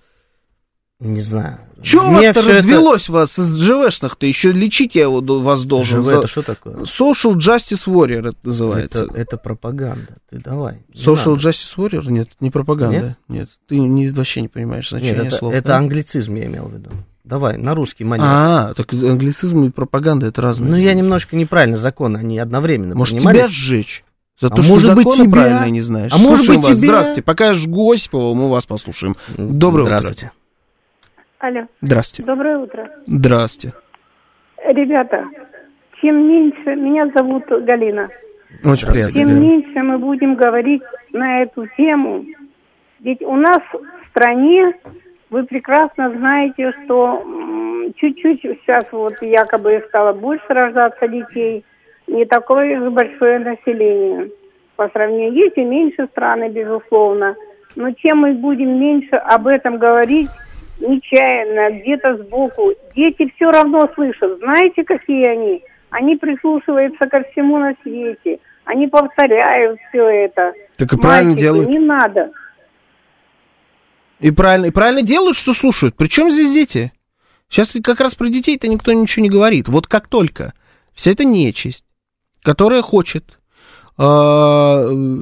Не знаю. Че у вас-то всё это- развелось вас из ЖВшных-то? Еще лечить я его вас должен. ЖВ За- это что такое? Social Justice Warrior это называется. Это, это пропаганда. Ты давай. Social надо. Justice Warrior? Нет, не пропаганда. Нет, ты не, вообще не понимаешь значение Нет, это, слова. это да? англицизм я имел в виду. Давай, на русский манер. А, так англицизм и пропаганда это разные. ну, я немножко неправильно законы, они одновременно Может, тебя сжечь? За А то, что может быть, тебя? правильно не знаешь. А может Слушаем быть, вас. тебя? Здравствуйте. Пока я жгу Осипова, мы вас послушаем. Доброе Здравствуйте. утро. Алло. Здравствуйте. Доброе утро. Здравствуйте. Ребята, чем меньше... Меня зовут Галина. Очень приятно. Чем Галина. меньше мы будем говорить на эту тему, ведь у нас в стране, вы прекрасно знаете, что чуть-чуть сейчас вот якобы стало больше рождаться детей, не такое же большое население. По сравнению, есть и меньше страны, безусловно. Но чем мы будем меньше об этом говорить, нечаянно, где-то сбоку, дети все равно слышат. Знаете, какие они? Они прислушиваются ко всему на свете. Они повторяют все это. Так и правильно Мальчики, делают. Не надо. И правильно, и правильно делают, что слушают. Причем здесь дети? Сейчас как раз про детей-то никто ничего не говорит. Вот как только вся эта нечисть, которая хочет, э,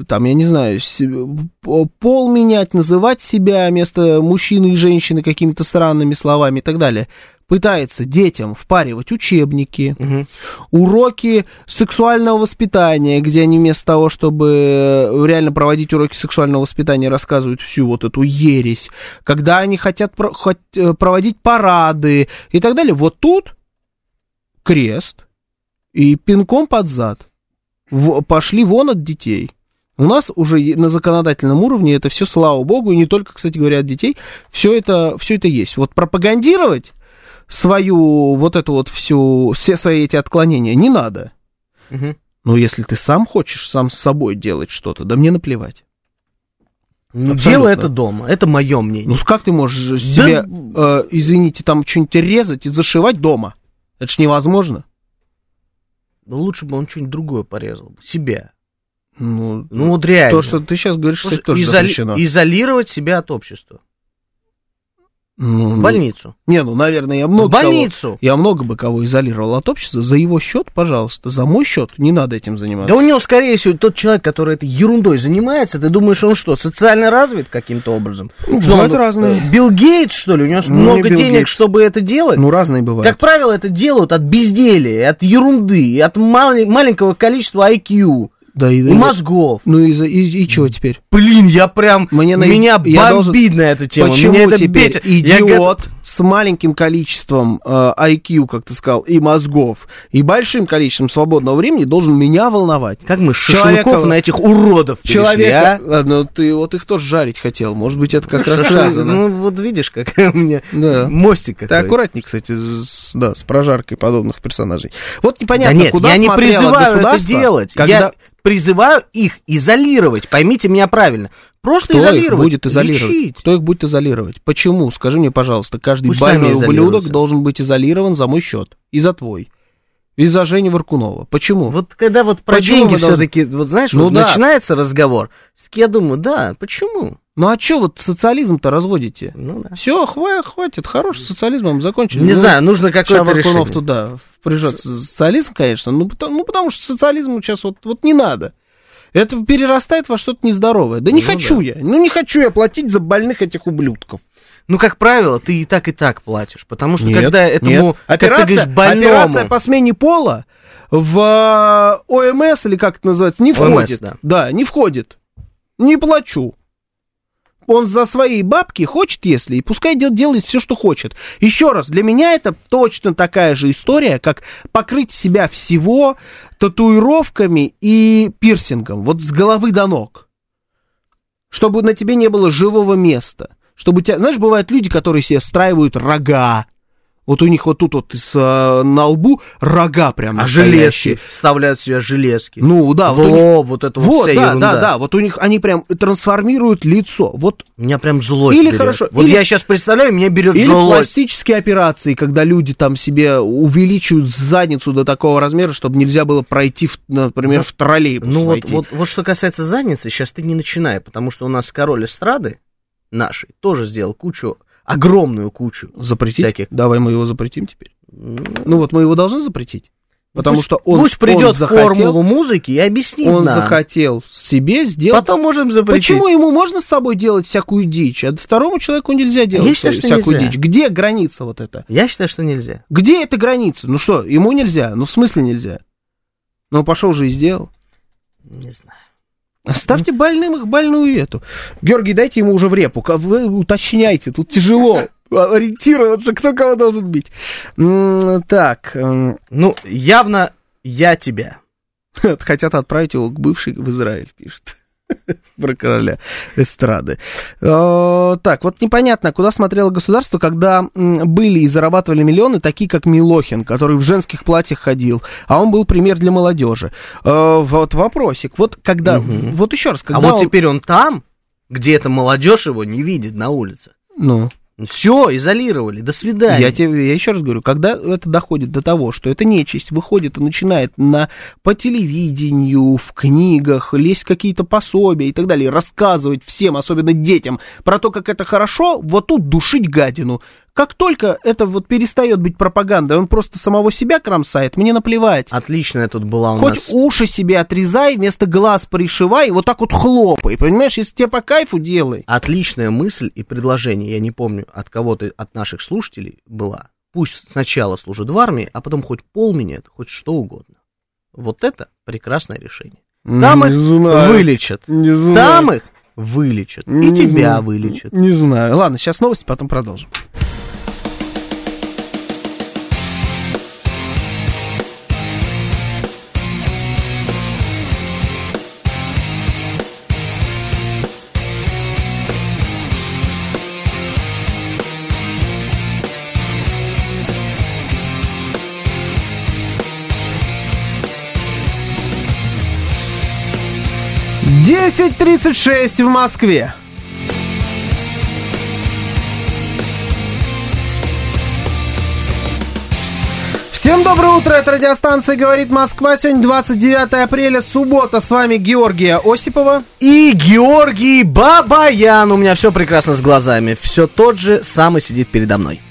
там, я не знаю, пол менять, называть себя вместо мужчины и женщины какими-то странными словами и так далее, пытается детям впаривать учебники, уроки сексуального воспитания, где они вместо того, чтобы реально проводить уроки сексуального воспитания, рассказывают всю вот эту ересь, когда они хотят про- хот- э, проводить парады и так далее. Вот тут крест и пинком под зад. В- пошли вон от детей. У нас уже на законодательном уровне это все, слава богу, и не только, кстати говоря, от детей, все это, все это есть. Вот пропагандировать свою вот эту вот всю, все свои эти отклонения не надо. Мгм. Но если ты сам хочешь сам с собой делать что-то, да мне наплевать. Ну, Абсолютно. дело это дома. Это мое мнение. Ну как ты можешь Да- себе, э, извините, там что-нибудь резать и зашивать дома? Это ж невозможно. Да лучше бы он что-нибудь другое порезал. Себя. Ну, Ну вот реально. то, что ты сейчас говоришь, кстати, тоже Изоли- запрещено. Изолировать себя от общества. Ну, В ну, больницу. Не, ну, наверное, я много В больницу. кого, я много бы кого изолировал от общества. За его счет, пожалуйста, за мой счет не надо этим заниматься. Да у него, скорее всего, тот человек, который этой ерундой занимается, ты думаешь, он что, социально развит каким-то образом? Ну, что бывают он, разные. э, Билл Гейтс, что ли? У него Ну, много не денег, Гейтс. чтобы это делать? Ну, разные бывают. Как правило, это делают от безделия, от ерунды, от мал- маленького количества IQ Да, и, и мозгов. Ну и, и, и чего теперь? Блин, я прям... Мне на- меня я бомбит должен- на эту тему. Почему меня это теперь бесит. Я идиот готов- с маленьким количеством э, IQ, как ты сказал, и мозгов, и большим количеством свободного времени должен меня волновать? Как мы Человека- шашлыков на этих уродов перешли, Человека, а? а, ну ты вот их тоже жарить хотел, может быть, это как раз связано. Ну, вот видишь, как у меня мостик Ты какой. аккуратней, кстати, с, да, с прожаркой подобных персонажей. Вот непонятно, куда я не призываю это делать. когда... Призываю их изолировать. Поймите меня правильно. Просто Кто их изолировать. будет изолировать? лечить. Кто их будет изолировать? Почему? Скажи мне, пожалуйста, каждый Пусть больной ублюдок должен быть изолирован за мой счет и за твой. И за Женю Варкунова. Почему? Вот когда вот про Почему деньги должны- все-таки, вот знаешь, Ну вот да. начинается разговор, я думаю, да, почему? Ну а что вот социализм-то разводите? Ну да. Все, хватит, хорош, с социализмом закончили. Не Ну, знаю, нужно какое-то решение. туда впряжет социализм, конечно, ну потому, ну, потому что социализму сейчас вот, вот не надо. Это перерастает во что-то нездоровое. Да не Ну хочу да. я, ну не хочу я платить за больных этих ублюдков. Ну, как правило, ты и так, и так платишь, потому что Нет, когда этому, нет. как ты Операция, говоришь, больному... операция по смене пола в э, ОМС, или как это называется, не ОМС, входит. да. да, не входит. Не плачу. Он за свои бабки хочет, если, и пускай дел- делает все, что хочет. Еще раз, для меня это точно такая же история, как покрыть себя всего татуировками и пирсингом, вот с головы до ног. Чтобы на тебе не было живого места. Чтобы у тебя, знаешь, бывают люди, которые себе встраивают рога, Вот у них вот тут вот с, а, на лбу рога прям А настоящие. железки, вставляют в себя железки. Ну да, в вот у них- лоб, вот это вот, Вот, вся да, ерунда. да, да, вот у них они прям трансформируют лицо. Вот Меня прям злость Или берет. хорошо, Вот или- я сейчас представляю, меня берет Или злость. пластические операции, когда люди там себе увеличивают задницу до такого размера, чтобы нельзя было пройти, в, например, в троллейбус Ну вот, войти. вот, вот что касается задницы, сейчас ты не начинай, потому что у нас король эстрады нашей тоже сделал кучу, огромную кучу Запретить? всяких. Давай мы его запретим теперь. Ну вот мы его должны запретить. Потому Пусть- что он, пусть придет он захотел, формулу музыки и объяснит он нам. захотел себе сделать. Потом можем запретить. Почему ему можно с собой делать всякую дичь, а второму человеку нельзя делать Я считаю, что всякую нельзя. дичь? Где граница вот эта? Я считаю, что нельзя. Где эта граница? Ну что, ему нельзя? Ну в смысле нельзя? Ну пошел же и сделал. Не знаю. Оставьте больным их больную эту. Георгий, дайте ему уже в репу. Вы уточняйте, тут тяжело ориентироваться, кто кого должен бить. Так, м, Ну, явно я тебя. хотят отправить его к бывшей в Израиль, пишет. Про короля эстрады. Э, Так, вот непонятно, куда смотрело государство, когда были и зарабатывали миллионы, такие как Милохин, который в женских платьях ходил, а он был пример для молодежи. Э, Вот вопросик, вот когда, вот еще раз, когда а вот он- теперь он там, где эта молодежь его не видит на улице. Ну, Все, изолировали, до свидания. Я тебе, я еще раз говорю, когда это доходит до того, что эта нечисть выходит и начинает на, по телевидению, в книгах, лезть какие-то пособия и так далее, рассказывать всем, особенно детям, про то, как это хорошо, вот тут душить гадину. Как только это вот перестает быть пропагандой, он просто самого себя кромсает, мне наплевать. Отличная тут была у Хоть нас... уши себе отрезай, вместо глаз пришивай, и вот так вот хлопай, понимаешь, если тебе по кайфу делай. Отличная мысль и предложение, я не помню, от кого-то, от наших слушателей была. Пусть сначала служат в армии, а потом хоть пол меняют, хоть что угодно. Вот это прекрасное решение. Там Не их знаю. вылечат. Не знаю. Там их вылечат. И Не тебя знаю. вылечат. Не знаю. Ладно, сейчас новости, потом продолжим. Десять тридцать шесть в Москве. Всем доброе утро, это радиостанция «Говорит Москва». Сегодня 29 апреля, суббота. С вами Георгия Осипова. И Георгий Бабаян. У меня все прекрасно с глазами. Все тот же самый сидит передо мной.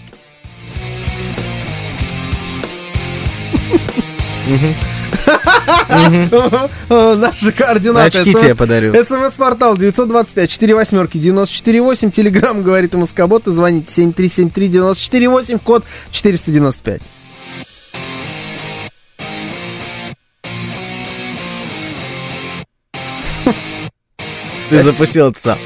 Наши координаты. Очки тебе подарю. СМС-портал 925 4 восьмерки 948. Телеграмм говорит и Москобот. И звоните 7373 948, код 495. Ты запустил это сам.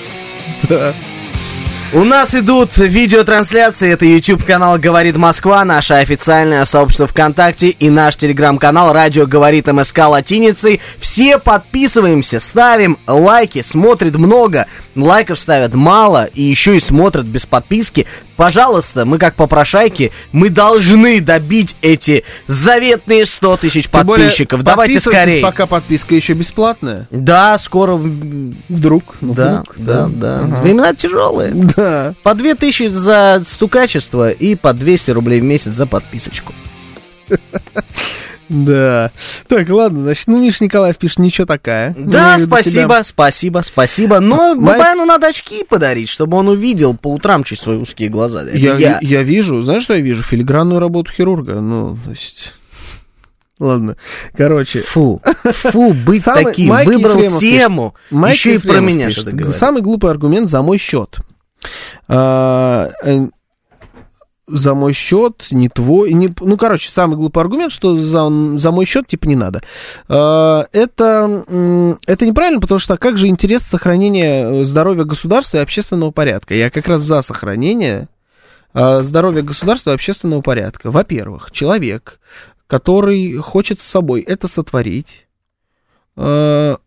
У нас идут видеотрансляции, это YouTube канал «Говорит Москва», наше официальное сообщество ВКонтакте и наш телеграм-канал «Радио говорит МСК латиницей». Все подписываемся, ставим лайки, смотрит много, лайков ставят мало и еще и смотрят без подписки. Пожалуйста, мы как попрошайки, мы должны добить эти заветные 100 тысяч подписчиков. Давайте скорее. пока подписка еще бесплатная. Да, скоро... Вдруг. ну, Да, вдруг, да, да. Ага. Времена тяжелые. Да. По 2000 за стукачество и по 200 рублей в месяц за подписочку. Да. Так, ладно, значит, ну Миш Николаев пишет, ничего такая. Да, Ну, спасибо, тебя. спасибо, спасибо. Но Майк- Бабаяну надо очки подарить, чтобы он увидел по утрам через свои узкие глаза. Это Я, я. я вижу, знаешь, что я вижу? Филигранную работу хирурга. Ну, то есть... Ладно, короче. Фу, фу, быть Самый- таким. Майк Выбрал Ефремов тему, пишет. Майк еще и про Ефремов меня что-то говорит. Самый глупый аргумент за мой счет. А, э, за мой счет, не твой, не, ну, короче, самый глупый аргумент, что за, за мой счет, типа, не надо. А, это, это неправильно, потому что как же интерес сохранения э, здоровья государства и общественного порядка? Я как раз за сохранение а, здоровья государства и общественного порядка. Во-первых, человек, который хочет с собой это сотворить, а,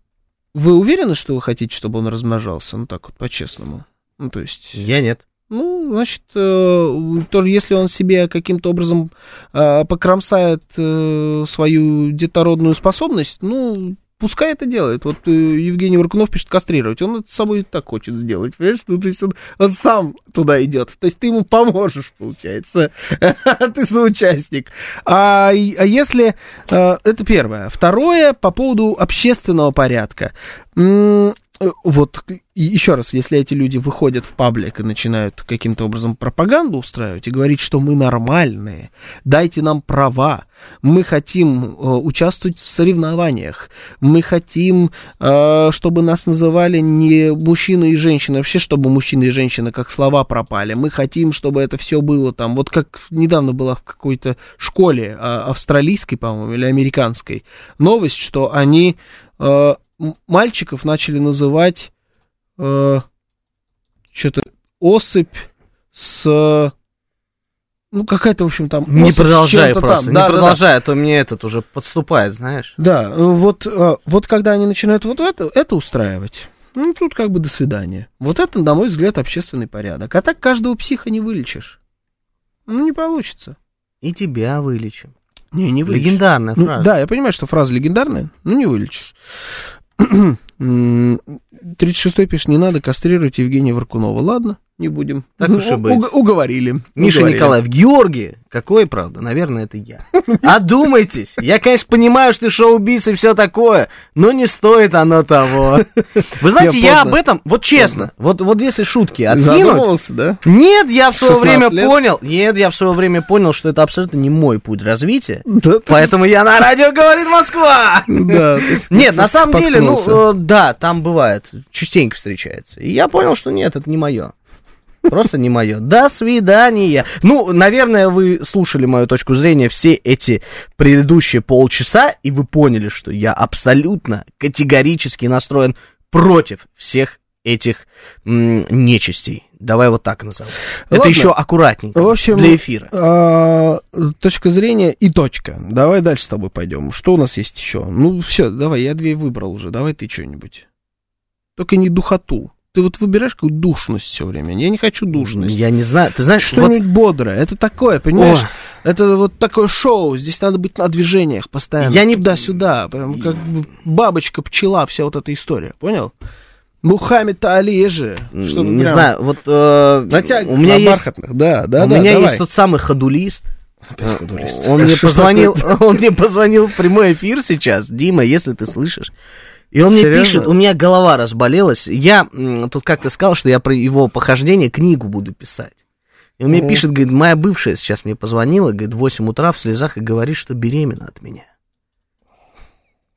вы уверены, что вы хотите, чтобы он размножался? Ну, так вот, по-честному. Ну, то есть... Я нет. Ну, значит, э, тоже если он себе каким-то образом э, покромсает э, свою детородную способность, ну, пускай это делает. Вот Евгений Варкунов пишет кастрировать. Он это с собой и так хочет сделать, понимаешь? Ну, то есть он, он сам туда идет. То есть ты ему поможешь, получается. ты соучастник. А, а если... это первое. Второе, по поводу общественного порядка. Вот, и еще раз, если эти люди выходят в паблик и начинают каким-то образом пропаганду устраивать и говорить, что мы нормальные, дайте нам права, мы хотим э, участвовать в соревнованиях, мы хотим, э, чтобы нас называли не мужчина и женщина, вообще, чтобы мужчина и женщина как слова пропали, мы хотим, чтобы это все было там, вот как недавно была в какой-то школе а, австралийской, по-моему, или американской, новость, что они э, мальчиков начали называть что-то особь с... Ну, какая-то, в общем, там... Не продолжай просто, там. не Да, да, да. продолжай, а то мне этот уже подступает, знаешь. Да, э, вот, э, вот когда они начинают вот это, это устраивать, ну, тут как бы до свидания. Вот это, на мой взгляд, общественный порядок. А так каждого психа не вылечишь. Ну, не получится. И тебя вылечим. Не, не вылечишь. Легендарная Ну, фраза. да, я понимаю, что фраза легендарная, но не вылечишь. М, 36-й пишет, не надо кастрировать Евгения Варкунова. Ладно, не будем. Так уж и быть. уг- уговорили. Миша уговорили. Николаев, Георгий, какой, правда? Наверное, это я. Одумайтесь. Я, конечно, понимаю, что ты шоу-биз и все такое, но не стоит оно того. Вы знаете, Я об этом, вот честно, вот, вот если шутки откинуть... Задумывался, да? Нет, я в свое 16 время лет? понял, нет, я в свое время понял, что это абсолютно не мой путь развития, Да, ты- поэтому я на радио говорит Москва. Да, Нет, на самом деле, ну, э, да, там бывает, частенько встречается. И я понял, что нет, это не мое. Просто не мое. До свидания. Ну, наверное, вы слушали мою точку зрения все эти предыдущие полчаса, и вы поняли, что я абсолютно категорически настроен против всех этих м, нечистей. Давай вот так назовем. Это Ладно. еще аккуратненько В общем, для эфира. а, точка зрения и точка. Давай дальше с тобой пойдем. Что у нас есть еще? Ну, все, давай, я две выбрал уже. Давай ты что-нибудь. Только не духоту. Ты вот выбираешь какую душность все время. Я не хочу душность. Я не знаю. Ты знаешь, вот Что-нибудь бодрое. Это такое, понимаешь? Ой. Это вот такое шоу. Здесь надо быть на движениях постоянно. Я не- Туда-сюда. Прям как бабочка, пчела, вся вот эта история. Понял? Мухаммед Али же. чтобы не прям знаю, вот э, натягивать у меня на есть бархатных. Да, да, у да, меня давай. есть тот самый ходулист. Опять ходулист. Он мне позвонил, он мне позвонил в прямой эфир сейчас, Дима, если ты слышишь. И он мне Серьезно? пишет, у меня голова разболелась. Я тут как-то сказал, что я про его похождение книгу буду писать. И он мне Мгм. пишет, говорит, моя бывшая сейчас мне позвонила, говорит, в 8 утра в слезах и говорит, что беременна от меня.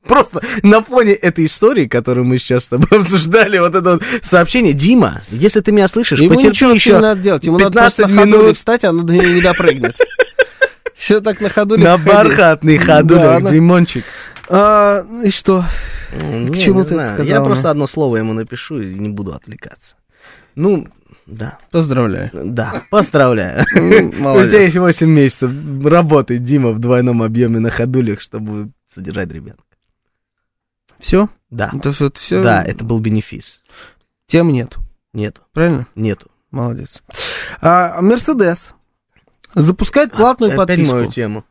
Просто на фоне этой истории, которую мы сейчас с тобой обсуждали, вот это вот сообщение. Дима, если ты меня слышишь, Ему потерпи ничего еще не надо делать, ему надо 15 просто на ходуле минут встать, а она до нее не допрыгнет. Все так на ходуле. на бархатный ходулек, Димончик. А, и что? Не, К чему не ты это знаю. сказал, Я ну? просто одно слово ему напишу и не буду отвлекаться. Ну, да. Поздравляю. Да, поздравляю. У тебя есть 8 месяцев работы, Дима, в двойном объеме на ходулях, чтобы содержать ребенка. Все? Да. Это все, все? Да, это был бенефис. Тем нет. Нету, Правильно? нету. Молодец. А, Мерседес запускает платную Опять подписку. мою тему.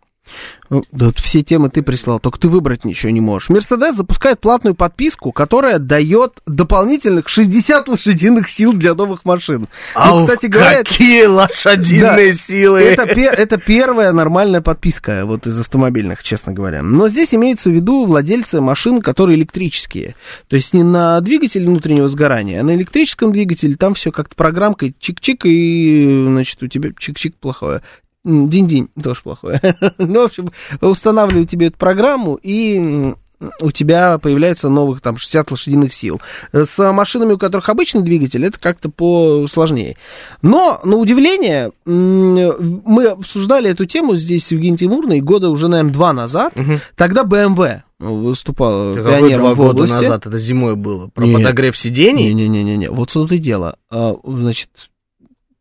Ну, Да вот все темы ты прислал, только ты выбрать ничего не можешь. Мерседес запускает платную подписку, которая дает дополнительных 60 лошадиных сил для новых машин. Ну, Ау, кстати говоря, это- какие лошадиные Да. силы! Это, это первая нормальная подписка вот из автомобильных, честно говоря. Но здесь имеется в виду владельцы машин, которые электрические. То есть не на двигатель внутреннего сгорания, а на электрическом двигателе. Там все как-то программкой чик-чик, и, значит, у тебя чик-чик плохое. М, Динь-динь тоже плохое. Ну, в общем, устанавливаю тебе эту программу, и у тебя появляется новых там 60 лошадиных сил. С машинами, у которых обычный двигатель, это как-то посложнее. Но, на удивление, мы обсуждали эту тему здесь с Евгением Тимурной года уже, наверное, два назад. Тогда BMW выступала Какой пионером два в года области. назад, это зимой было. Про Нет. подогрев сидений? Не-не-не-не, вот что и дело. А, Значит,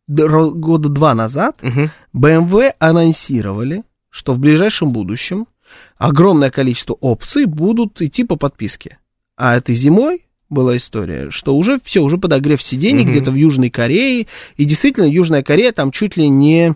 года два назад Мгм. BMW анонсировали, что в ближайшем будущем огромное количество опций будут идти по подписке. А этой зимой была история, что уже все, уже подогрев сидений Мгм. где-то в Южной Корее, и действительно Южная Корея там чуть ли не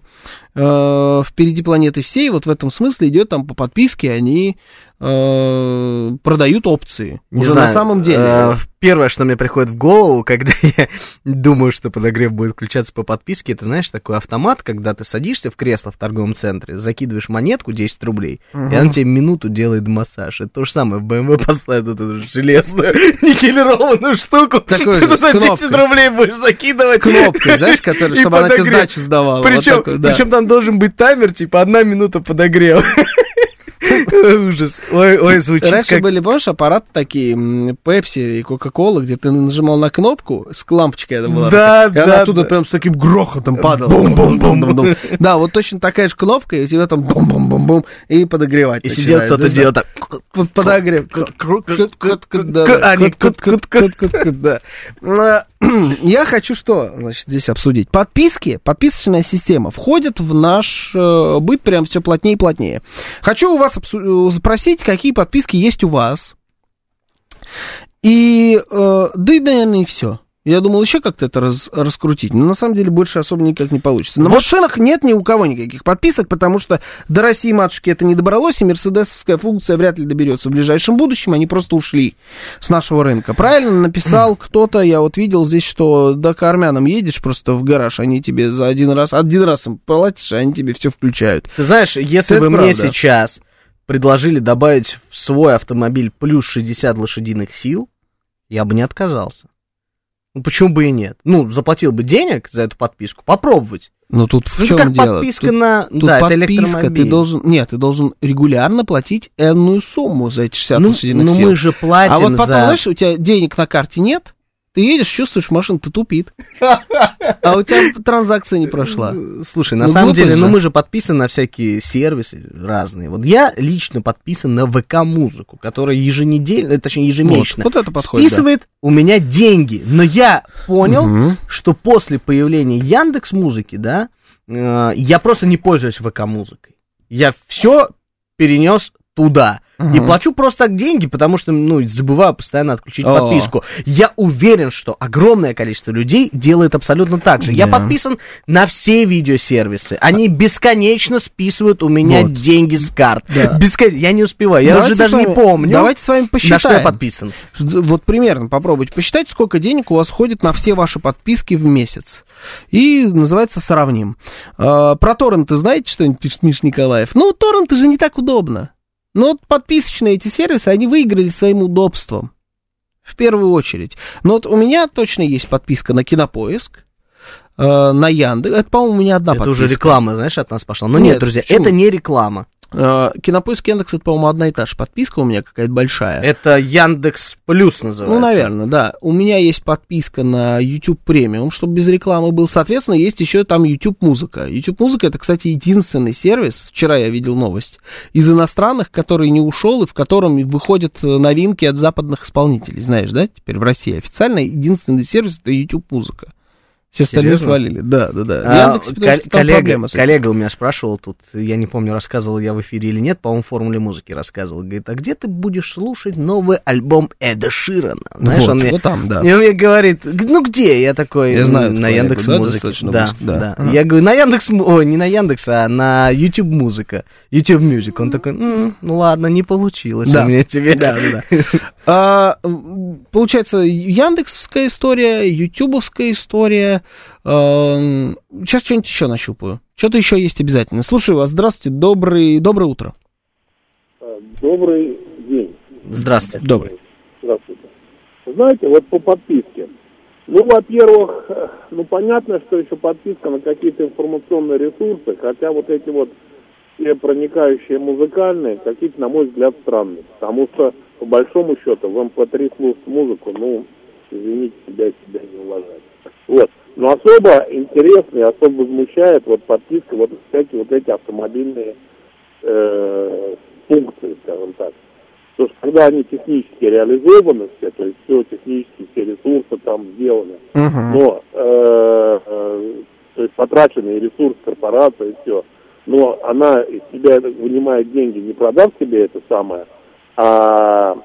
э, впереди планеты всей, вот в этом смысле идет там по подписке, они э, продают опции. Не уже знаю, на самом деле. э, первое, что мне приходит в голову, когда я думаю, что подогрев будет включаться по подписке, это, знаешь, такой автомат, когда ты садишься в кресло в торговом центре, закидываешь монетку 10 рублей, Мгм. и он тебе минуту делает массаж. Это то же самое, в BMW поставят вот эту железную никелированную штуку, Такой ты же, туда 10 кнопкой. рублей будешь закидывать. С кнопкой, знаешь, которая, чтобы она тебе сдачу сдавала. Вот Причем, такой, да. причем там должен быть таймер, типа, одна минута подогрева. Ужас. Ой, ой, звучит Раньше как... были, помнишь, аппараты такие, Пепси и Кока-Кола, где ты нажимал на кнопку, с лампочкой это была. Да, такая, и да, она оттуда да. прям с таким грохотом падала. Бум-бум-бум. Бум-бум-бум. Да, вот точно такая же кнопка, и у тебя там бум-бум-бум-бум, и подогревать И сидел кто-то делал так... Подогрев. Кут-кут-кут, да, А, не кут-кут-кут-кут, да. Я хочу что, значит, здесь обсудить. Подписки, подписочная система входит в наш э, быт прям все плотнее и плотнее. Хочу у вас обсу- спросить, какие подписки есть у вас. И, э, да и, наверное, и все. Я думал еще как-то это раз- раскрутить, но на самом деле больше особо никак не получится. На машинах нет ни у кого никаких подписок, потому что до России матушки это не добралось, и мерседесовская функция вряд ли доберется в ближайшем будущем, они просто ушли с нашего рынка. Правильно написал кто-то, я вот видел здесь, что да к армянам едешь просто в гараж, они тебе за один раз, один раз им платишь, они тебе все включают. Ты знаешь, если Это бы мне правда. сейчас предложили добавить в свой автомобиль плюс 60 лошадиных сил, я бы не отказался. Ну, почему бы и нет? Ну, заплатил бы денег за эту подписку, попробовать. Но тут в Ну, чем как дело? подписка Тут- на... Тут да, это подписка, ты электромобиль. должен... Нет, ты должен регулярно платить энную сумму за эти 60 Ну, лошадиных ну, сил. мы же платим А вот потом, за- знаешь, у тебя денег на карте нет, ты едешь, чувствуешь, машина-то тупит. А у тебя транзакция не прошла. Слушай, на Ну, самом деле, ну же. мы же подписаны на всякие сервисы разные. Вот я лично подписан на ВК-музыку, которая еженедельно, э, точнее ежемесячно Вот, вот это подходит, списывает у меня деньги. Но я понял, Мгм. что после появления Яндекс Музыки, да, э, я просто не пользуюсь ВК-музыкой. Я все перенес туда. И Мгм. плачу просто так деньги, потому что, ну, забываю постоянно отключить О. подписку. Я уверен, что огромное количество людей делает абсолютно так же. Я Да. подписан на все видеосервисы. Они бесконечно списывают у меня Вот. деньги с карт. Да. Бескон- Я не успеваю. Я Давайте уже даже с не вами- помню, Давайте с вами на посчитаем. что я подписан. Вот примерно попробуйте посчитать, сколько денег у вас ходит на все ваши подписки в месяц. И называется сравним. А, про торренты знаете что-нибудь, пишет Миш Николаев? Ну, торренты же не так удобно. Но вот подписочные эти сервисы, они выиграли своим удобством. В первую очередь. Но вот у меня точно есть подписка на Кинопоиск, э, на Яндекс. Это, по-моему, у меня одна Это подписка. уже реклама, знаешь, от нас пошла. Но нет, Нет, друзья, почему? это не реклама. Э, Кинопоиск, Яндекс, это, по-моему, одна и та же подписка у меня какая-то большая. Это Яндекс Плюс называется. Ну, наверное, да. У меня есть подписка на YouTube премиум, чтобы без рекламы был. Соответственно, есть еще там YouTube музыка. YouTube музыка это, кстати, единственный сервис. Вчера я видел новость из иностранных, который не ушел и в котором выходят э, новинки от западных исполнителей. Знаешь, да? Теперь в России официально единственный сервис это YouTube музыка. Все остальные Серьезно? свалили. Да, да, да. А, Яндексе, потому кол- коллега, коллега у меня спрашивал тут, я не помню, рассказывал я в эфире или нет, по-моему, формуле музыки рассказывал. Говорит, а где ты будешь слушать новый альбом Эда Ширана? Знаешь, Вот, он мне, вот там, да. И он мне говорит, «Г- ну где? Я такой, Я знаю «М, эту на Яндекс да, Музыке. Да, близко, да. да. Ага. Я говорю, на Яндекс, ой, не на Яндекс, а на YouTube Музыка, YouTube Music. Он такой, «М, ну ладно, не получилось Да. у меня тебе. Да, да. А, получается, Яндексовская история, Ютубовская история. Эм, Сейчас что-нибудь еще нащупаю. Что-то еще есть обязательно. Слушаю вас. Здравствуйте. Добрый, доброе утро. Добрый день. Здравствуйте. Добрый. Здравствуйте. Знаете, вот по подписке. Ну, во-первых, э, ну, понятно, что еще подписка на какие-то информационные ресурсы, хотя вот эти вот все проникающие музыкальные, какие-то, на мой взгляд, странные. Потому что, по большому счету, в МП3 слушать музыку, ну, извините, себя и себя не уважать. Вот. Но особо интересно и особо возмущает вот подписка, вот всякие вот эти автомобильные э, функции, скажем так. Потому что когда они технически реализованы все, то есть все технически, все ресурсы там сделаны, Мгм. но э, э, то есть потраченный ресурс корпорации, все, но она из себя вынимает деньги, не продав себе это самое, а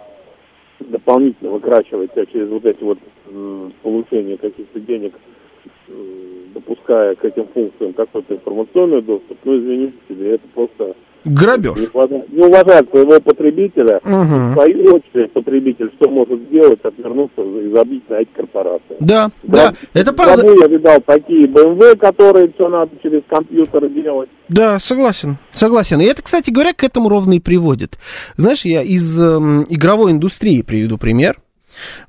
дополнительно выкрачивать себя через вот эти вот м, получение каких-то денег, допуская к этим функциям какой-то информационный доступ, ну, извините себе, это просто Грабеж. не уважает своего потребителя. Мгм. В свою очередь, потребитель что может сделать? Отвернуться и забить на эти корпорации. Да, да, это правда. Потому я видал такие BMW, которые все надо через компьютер делать. Да, согласен, согласен. И это, кстати говоря, к этому ровно и приводит. Знаешь, я из эм, игровой индустрии приведу пример.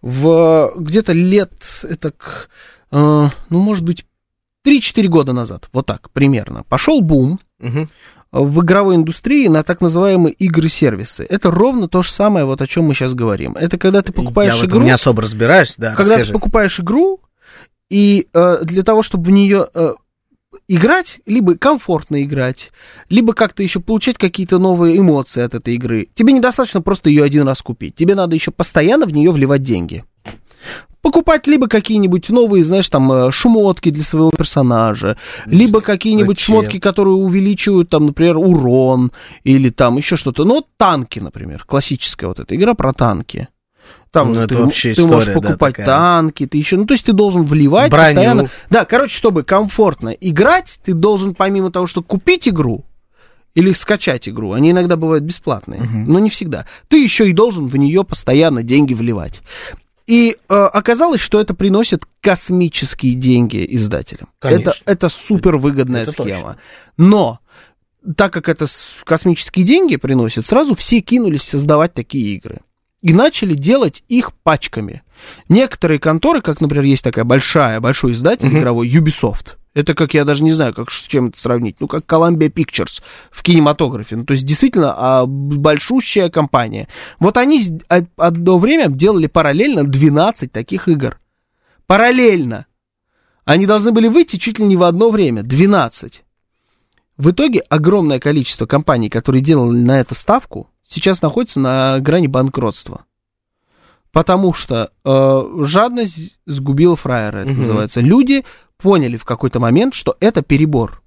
В где-то лет, это, к, э, ну, может быть, 3-4 года назад, вот так примерно, пошел бум Мгм. в игровой индустрии на так называемые игры-сервисы. Это ровно то же самое, вот о чем мы сейчас говорим. Это когда ты покупаешь Я игру... не особо разбираюсь, да, когда расскажи. ты покупаешь игру, и э, для того, чтобы в нее э, играть, либо комфортно играть, либо как-то еще получать какие-то новые эмоции от этой игры, тебе недостаточно просто ее один раз купить. Тебе надо еще постоянно в нее вливать деньги. Покупать либо какие-нибудь новые, знаешь, там, э, шмотки для своего персонажа, либо какие-нибудь Зачем? шмотки, которые увеличивают, там, например, урон, или там еще что-то. Ну, вот танки, например, классическая вот эта игра про танки. Там Ну, же это ты, вообще ты можешь история, да, покупать такая. танки, ты еще, ну, то есть ты должен вливать Броню. постоянно. Да, короче, чтобы комфортно играть, ты должен помимо того, что купить игру, или скачать игру, они иногда бывают бесплатные, но не всегда. Ты еще и должен в нее постоянно деньги вливать. И э, оказалось, что это приносит космические деньги издателям. Конечно. Это, это супер выгодная Это схема. Но так как это космические деньги приносит, сразу все кинулись создавать такие игры. И начали делать их пачками. Некоторые конторы, как, например, есть такая большая, большой издатель Мгм. игровой, Ubisoft. Это как, я даже не знаю, как, с чем это сравнить. Ну, как Columbia Pictures в кинематографе. Ну, то есть, действительно, а, большущая компания. Вот они од- одно время делали параллельно 12 таких игр. Параллельно. Они должны были выйти чуть ли не в одно время. 12. В итоге огромное количество компаний, которые делали на это ставку, сейчас находится на грани банкротства. Потому что э, жадность сгубила фраера, это Мгм. называется. Люди поняли в какой-то момент, что это перебор.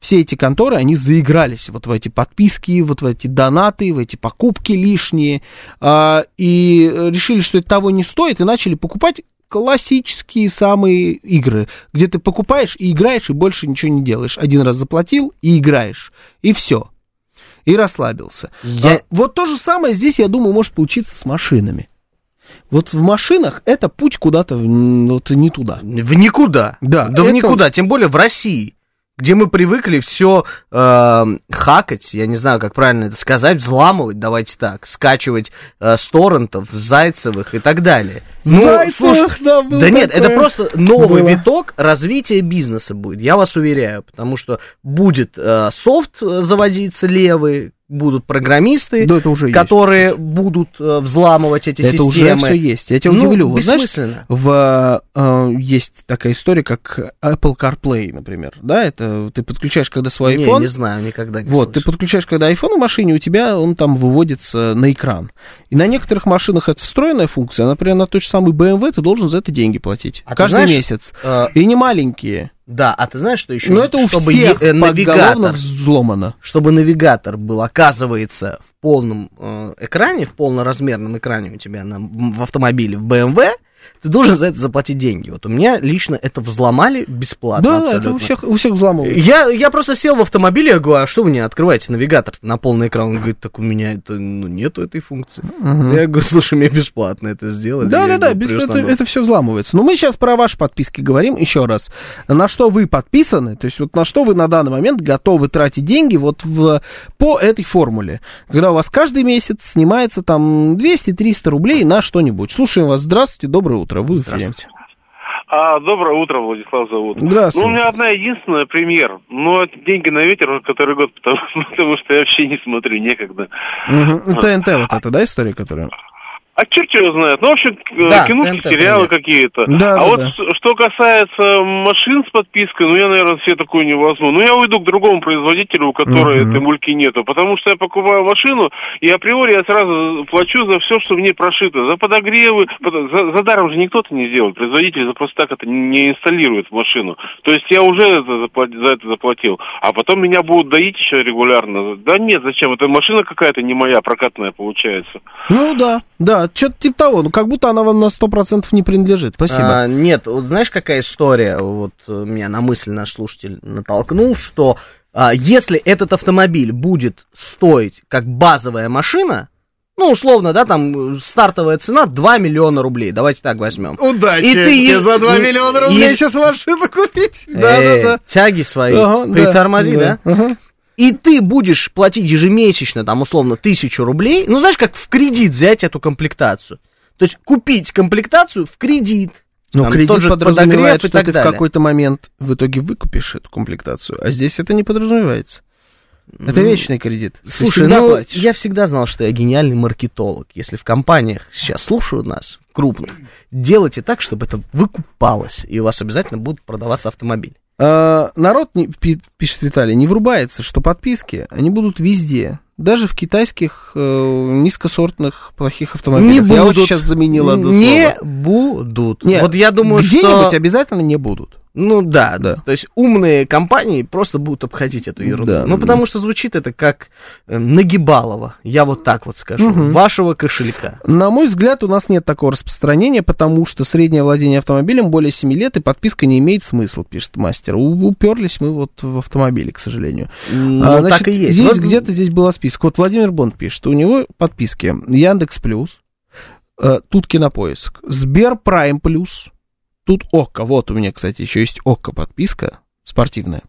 Все эти конторы, они заигрались вот в эти подписки, вот в эти донаты, в эти покупки лишние, а, и решили, что это того не стоит, и начали покупать классические самые игры, где ты покупаешь и играешь, и больше ничего не делаешь. Один раз заплатил и играешь, и все. И расслабился. Я- А вот то же самое здесь, я думаю, может получиться с машинами. Вот в машинах это путь куда-то в- вот не туда. В никуда. Да, Да в это- никуда, тем более в России, где мы привыкли все хакать, я не знаю, как правильно это сказать, взламывать, давайте так, скачивать э, с торрентов, зайцевых и так далее. Ну, Зайцевых, слушай, да, было да нет, это просто новый Было. виток развития бизнеса будет, я вас уверяю, потому что будет э, софт э, заводиться левый, будут программисты, Да, это уже есть. которые будут э, взламывать эти Это уже системы. все есть. Я тебя Ну, удивлю. Вот знаешь, бессмысленно. в, э, есть такая история, как Apple CarPlay, например. Да, это ты подключаешь, когда свой Не, iPhone. не знаю, никогда не Вот, ты слышал. подключаешь, когда iPhone в машине, у тебя он там выводится на экран. И на некоторых машинах это встроенная функция. Например, на той же самой BMW ты должен за это деньги платить. А ты каждый знаешь, месяц. э, И не маленькие. Да, а ты знаешь, что еще? Но это у чтобы всех е- э, навигатор, взломано. чтобы навигатор был, оказывается, в полном э, экране, в полноразмерном экране у тебя на, в автомобиле, в BMW, ты должен за это заплатить деньги. Вот у меня лично это взломали бесплатно Да, абсолютно. это у всех, у всех взламывают. Я, я просто сел в автомобиле, я говорю, а что вы не открываете навигатор на полный экран? Он говорит, так у меня это, ну, нету этой функции. Мгм. Я говорю, слушай, мне бесплатно это сделали. Да, да, да, без- «Плюс это, надо». это все взламывается. Но мы сейчас про ваши подписки говорим еще раз. На что вы подписаны, то есть вот на что вы на данный момент готовы тратить деньги вот в, по этой формуле. Когда у вас каждый месяц снимается там 200-300 рублей на что-нибудь. Слушаем вас. Здравствуйте, доброе утро. Вы. Здравствуйте. А, доброе утро, Владислав зовут. Здравствуйте. Ну, у меня одна единственная премьер, но это деньги на ветер уже который год, потому, потому что я вообще не смотрю, некогда. Мгм. ТНТ вот это, да, история, которая? А черт его знает. Ну, в общем, э, Да, ТНТ сериалы какие-то. Да, а да, вот да. что касается машин с подпиской, ну, я, наверное, себе такое не возьму. Ну, я уйду к другому производителю, у которого Мгм. этой мульки нету. Потому что я покупаю машину, и априори я сразу плачу за все, что в ней прошито. За подогревы. под- За, за даром же никто-то не сделает. Производитель за просто так это не инсталирует в машину. То есть я уже это запла- за это заплатил. А потом меня будут доить еще регулярно. Да нет, зачем? Это машина какая-то не моя, прокатная получается. Ну да, да, что-то типа того. Ну, как будто она вам на 100% не принадлежит. Спасибо. А, нет, вот знаешь, какая история, вот э, меня на мысль наш слушатель натолкнул, что а, если этот автомобиль будет стоить как базовая машина, ну, условно, да, там стартовая цена 2 миллиона рублей, давайте так возьмем. Удачи И ты тебе е- за 2 и- миллиона рублей и- сейчас машину купить. Э, Да-да-да. Тяги свои, Ага, притормози, да? да, ага. И ты будешь платить ежемесячно, там, условно, тысячу рублей, ну, знаешь, как в кредит взять эту комплектацию. То есть купить комплектацию в кредит. Ну, Там кредит тот же подразумевает, что ты в далее. какой-то момент в итоге выкупишь эту комплектацию, а здесь это не подразумевается. Это Ну, вечный кредит. Слушай, ну, платишь. я всегда знал, что я гениальный маркетолог. Если в компаниях сейчас слушают нас, крупных, делайте так, чтобы это выкупалось, и у вас обязательно будут продаваться автомобили. А, народ, не- пи- пишет Виталий, не врубается, что подписки, они будут везде. Даже в китайских э, низкосортных плохих автомобилях. Не Я будут. вот сейчас заменил одно Не слово. будут. Нет, вот я думаю, где-нибудь что... обязательно не будут. Ну да, Да. то есть умные компании просто будут обходить эту ерунду. Да. Ну потому что звучит это как э, нагибалово, я вот так вот скажу, Мгм. вашего кошелька. На мой взгляд, у нас нет такого распространения, потому что среднее владение автомобилем более 7 лет, и подписка не имеет смысла, пишет мастер. У- уперлись мы вот в автомобиле, к сожалению. Ну А, значит, так и есть. Здесь Вот- где-то здесь была список. Вот Владимир Бонд пишет, у него подписки Яндекс Плюс, э, тут Кинопоиск, Сбер Прайм Плюс, тут ОККО. Вот у меня, кстати, еще есть ОККО подписка спортивная.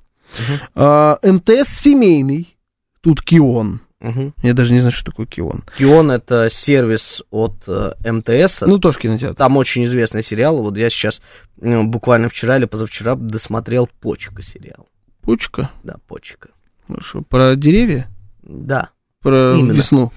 А, МТС семейный, тут Кион. Мгм. Я даже не знаю, что такое Кион. Кион это сервис от э, МТС. Ну, тоже кинотеатр. Там очень известный сериал. Вот я сейчас э, буквально вчера или позавчера досмотрел Почка сериал. Почка. Да, Почка. Хорошо. Про деревья? Да. Про Именно. весну.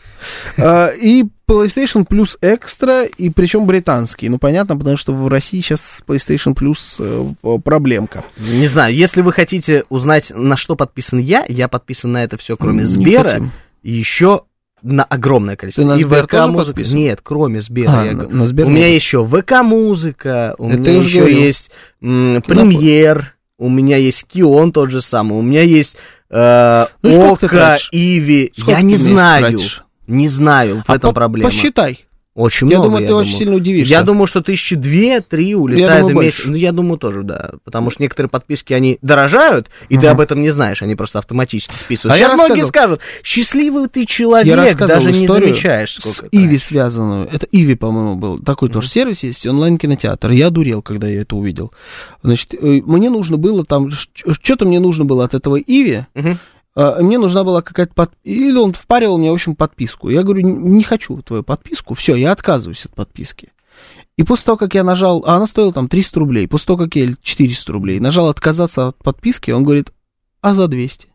А, и PlayStation Plus Extra, и причем британский. Ну, понятно, потому что в России сейчас с PlayStation Plus э, проблемка. Не знаю, если вы хотите узнать, на что подписан я, я подписан на это все, кроме Сбера, и еще на огромное количество. Ты на И Сбер тоже ВК-музыка. подписан? Нет, кроме Сбера. А, я на- на Сбер у меня еще ВК-музыка, у Это меня еще говорил. есть м, Премьер, у меня есть Кион тот же самый, у меня есть э, Ну Ока? Иви. Сколько я не знаю. тратишь? Не знаю, в А этом по- проблема. Посчитай. Очень Я много, думаю, ты очень сильно удивишься. Я думаю, что тысячи две-три улетает думаю, в месяц. больше. Ну, я думаю, тоже, да. Потому что некоторые подписки, они дорожают, и ты Мгм. об этом не знаешь, они просто автоматически списывают. А я Сейчас многие скажут, счастливый ты Я человек, даже не замечаешь, с сколько Иви связанную. Это Иви, по-моему, был. Такой тоже сервис есть, онлайн-кинотеатр. Я дурел, когда я это увидел. Значит, э, мне нужно было там... Что-то мне нужно было от этого Иви. Мгм. А, Мне нужна была какая-то под... Или он впаривал мне, в общем, подписку. Я говорю, «Не- хочу твою подписку, все, я отказываюсь от подписки. И после того, как я нажал, а она стоила там 300 рублей, после того, как я, или 400 рублей, нажал отказаться от подписки, он говорит, а за 200?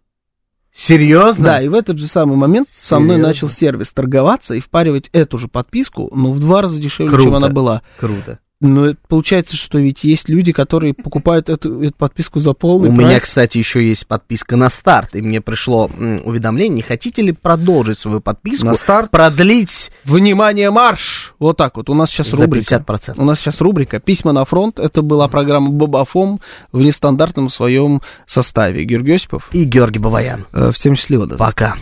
Серьезно? Да, и в этот же самый момент со мной Серьезно? начал сервис торговаться и впаривать эту же подписку, но в два раза дешевле, Круто. чем она была. Круто. Но это получается, что ведь есть люди, которые покупают эту, эту подписку за полный У прайс. меня, кстати, еще есть подписка на старт, и мне пришло уведомление, не хотите ли продолжить свою подписку, На старт. продлить Внимание, марш! Вот так вот. У нас сейчас за рубрика. 50%. У нас сейчас рубрика «Письма на фронт». Это была программа «Бабафом» в нестандартном своем составе. Георгий Осипов. И Георгий Бабаян. Э, Всем счастливо. До завтра. Пока.